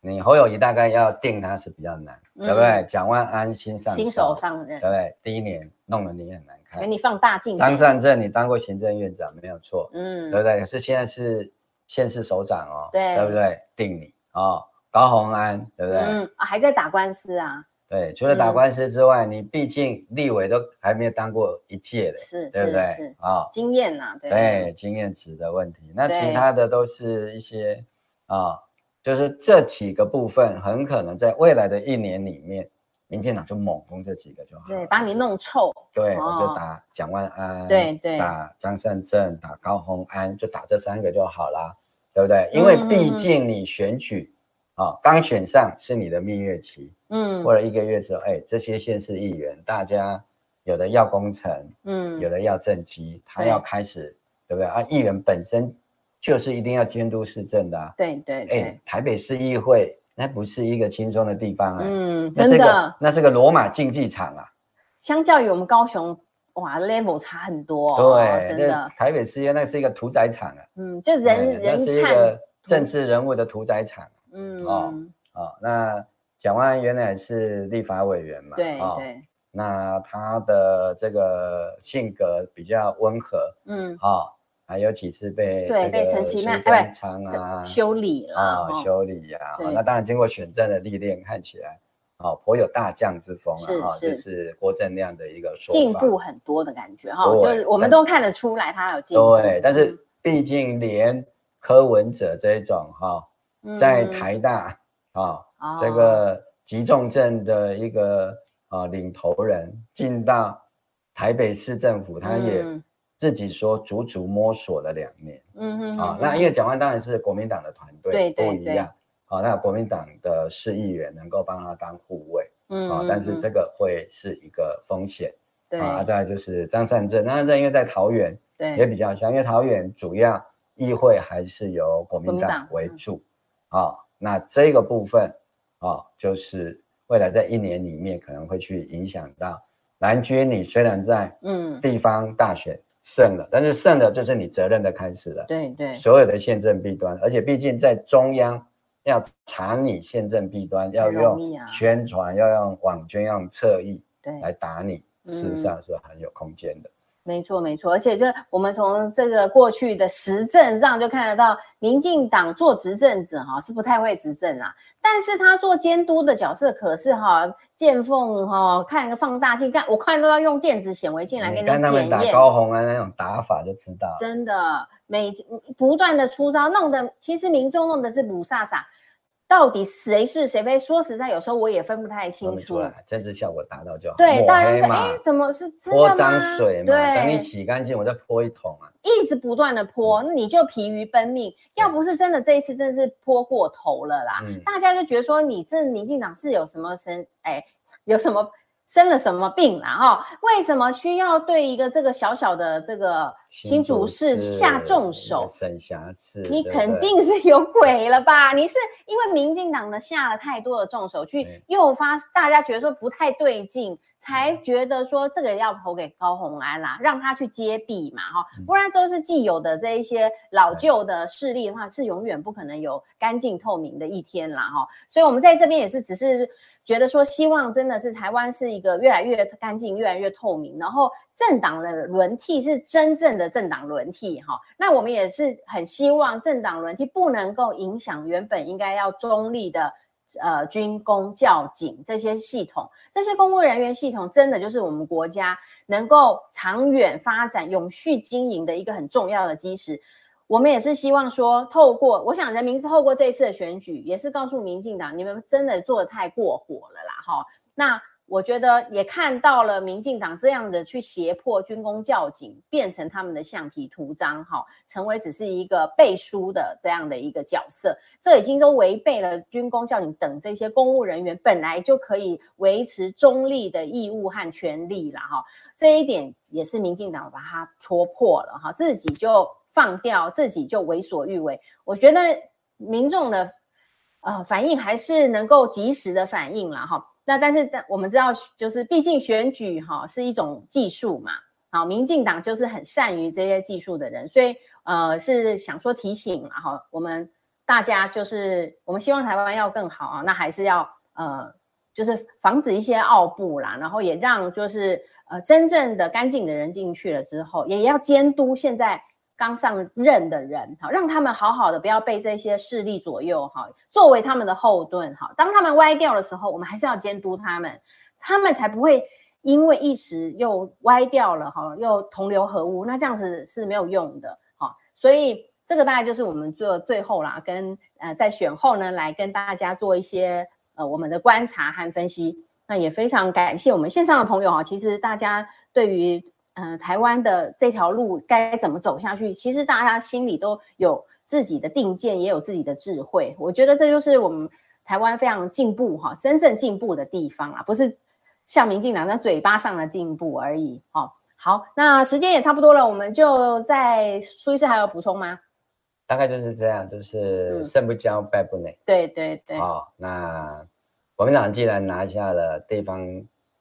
你侯友谊大概要定他是比较难，对不对？蒋万安新上新手上任，对不对？第一年弄得你很难看，给你放大镜。张善政你当过行政院长没有错，嗯，对不对？可是现在是县市首长哦，对，对不对？定你哦，高虹安对不对？嗯，还在打官司啊。对，除了打官司之外，嗯、你毕竟立委都还没有当过一届的，是，对不对？啊，哦、经验呐、啊，对，对，经验值的问题。那其他的都是一些啊、哦，就是这几个部分，很可能在未来的一年里面，民进党就猛攻这几个就好，对，把你弄臭。对，哦、我就打蒋万安，对对，打张善政，打高鸿安，就打这三个就好啦，对不对？因为毕竟你选举。嗯啊，刚选上是你的蜜月期，嗯，过了一个月之后，哎，这些县市议员，大家有的要工程，嗯，有的要政绩，他要开始，对不对啊？议员本身就是一定要监督市政的，对对，哎，台北市议会那不是一个轻松的地方啊。嗯，真的，那是个罗马竞技场啊。相较于我们高雄，哇，level 差很多哦。对，真的。台北市那是一个屠宰场啊。嗯，就人人是一个政治人物的屠宰场。嗯哦哦，那蒋万安原来是立法委员嘛？对对。那他的这个性格比较温和。嗯。啊。还有几次被对被陈其迈对啊修理了啊修理呀，那当然经过选战的历练，看起来哦颇有大将之风啊，这是郭正亮的一个说法，进步很多的感觉哈，就是我们都看得出来他有进步。对，但是毕竟连柯文哲这一种哈，在台大啊这个急重症的一个啊领头人进到台北市政府，他也。自己说足足摸索了两年，嗯哼，啊，那因为蒋万当然是国民党的团队，对不一样，啊，那国民党的市议员能够帮他当护卫，嗯，啊，但是这个会是一个风险，对，啊，再来就是张善政，张善政因为在桃园，对，也比较像，因为桃园主要议会还是由国民党为主，啊，那这个部分，啊，就是未来在一年里面可能会去影响到蓝军，你虽然在嗯地方大选。胜了，但是胜了就是你责任的开始了。对对，所有的宪政弊端，而且毕竟在中央要查你宪政弊端，要用宣传，要用网军，要用侧翼，对，来打你，事实上是很有空间的。没错，没错，而且这我们从这个过去的实证上就看得到，民进党做执政者哈是不太会执政啊，但是他做监督的角色可是哈见缝哈看个放大镜，但我看都要用电子显微镜来给你检验。他们打高虹安那种打法就知道，真的每不断的出招，弄得其实民众弄的是雾煞煞。到底谁是谁非？说实在，有时候我也分不太清楚。政治效果达到就好。对，大家说，哎，怎么是泼脏水嘛？对，等你洗干净，我再泼一桶啊。一直不断的泼，那你就疲于奔命。要不是真的这一次真的是泼过头了啦，大家就觉得说你这民进党是有什么神？哎，有什么？生了什么病了哈？为什么需要对一个这个小小的这个新主事下重手？省辖市，你肯定是有鬼了吧？你是因为民进党呢下了太多的重手，去诱发大家觉得说不太对劲。才觉得说这个要投给高虹安啦，让他去接弊嘛，哈，不然都是既有的这一些老旧的势力的话，是永远不可能有干净透明的一天啦，哈。所以我们在这边也是只是觉得说，希望真的是台湾是一个越来越干净、越来越透明，然后政党的轮替是真正的政党轮替，哈。那我们也是很希望政党轮替不能够影响原本应该要中立的。呃，军公教警这些系统，这些公务人员系统，真的就是我们国家能够长远发展、永续经营的一个很重要的基石。我们也是希望说，透过我想人民是透过这一次的选举，也是告诉民进党，你们真的做得太过火了啦，哈。那。我觉得也看到了民进党这样的去胁迫军工教警，变成他们的橡皮图章，哈，成为只是一个背书的这样的一个角色，这已经都违背了军工教警等这些公务人员本来就可以维持中立的义务和权利了，哈，这一点也是民进党把它戳破了，哈，自己就放掉，自己就为所欲为。我觉得民众的呃反应还是能够及时的反应了，哈。那但是，但我们知道，就是毕竟选举哈是一种技术嘛，好，民进党就是很善于这些技术的人，所以呃是想说提醒嘛哈，我们大家就是我们希望台湾要更好啊，那还是要呃就是防止一些奥步啦，然后也让就是呃真正的干净的人进去了之后，也要监督现在。刚上任的人，好，让他们好好的，不要被这些势力左右，哈，作为他们的后盾，哈，当他们歪掉的时候，我们还是要监督他们，他们才不会因为一时又歪掉了，哈，又同流合污，那这样子是没有用的，哈，所以这个大概就是我们做最后啦，跟呃在选后呢，来跟大家做一些呃我们的观察和分析，那也非常感谢我们线上的朋友哈，其实大家对于。嗯、呃，台湾的这条路该怎么走下去？其实大家心里都有自己的定见，也有自己的智慧。我觉得这就是我们台湾非常进步哈，真正进步的地方啊，不是像民进党那嘴巴上的进步而已。哦，好，那时间也差不多了，我们就在苏医师还有补充吗？大概就是这样，就是胜不骄，败不馁。对对对。哦，那国民党既然拿下了地方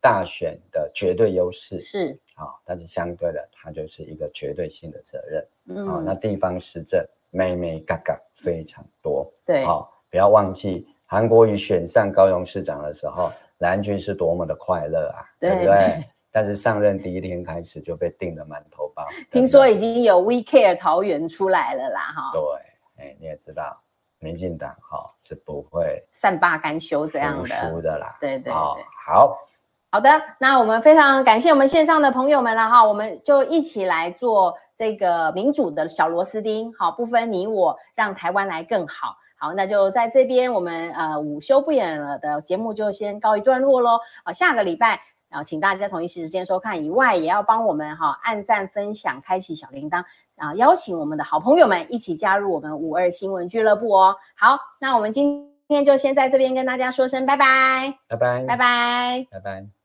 大选的绝对优势，是啊、哦，但是相对的，它就是一个绝对性的责任。嗯、哦，那地方施政妹妹嘎嘎非常多。对，好、哦，不要忘记韩国瑜选上高雄市长的时候，蓝军是多么的快乐啊，对，对不对？但是上任第一天开始就被定了满头包。听说已经有 We Care 桃园出来了啦，哈。对，哎，你也知道，民进党哈是不会善罢甘休这样的输的啦。对对对，好，好的，那我们非常感谢我们线上的朋友们了哈，我们就一起来做这个民主的小螺丝钉，好，不分你我，让台湾来更好。好，那就在这边，我们呃午休不演了的节目就先告一段落喽。好，下个礼拜。然后请大家同一时间收看以外，也要帮我们哈按赞、分享、开启小铃铛，然后邀请我们的好朋友们一起加入我们五二新闻俱乐部哦。好，那我们今天就先在这边跟大家说声拜拜，拜拜，拜拜，拜拜。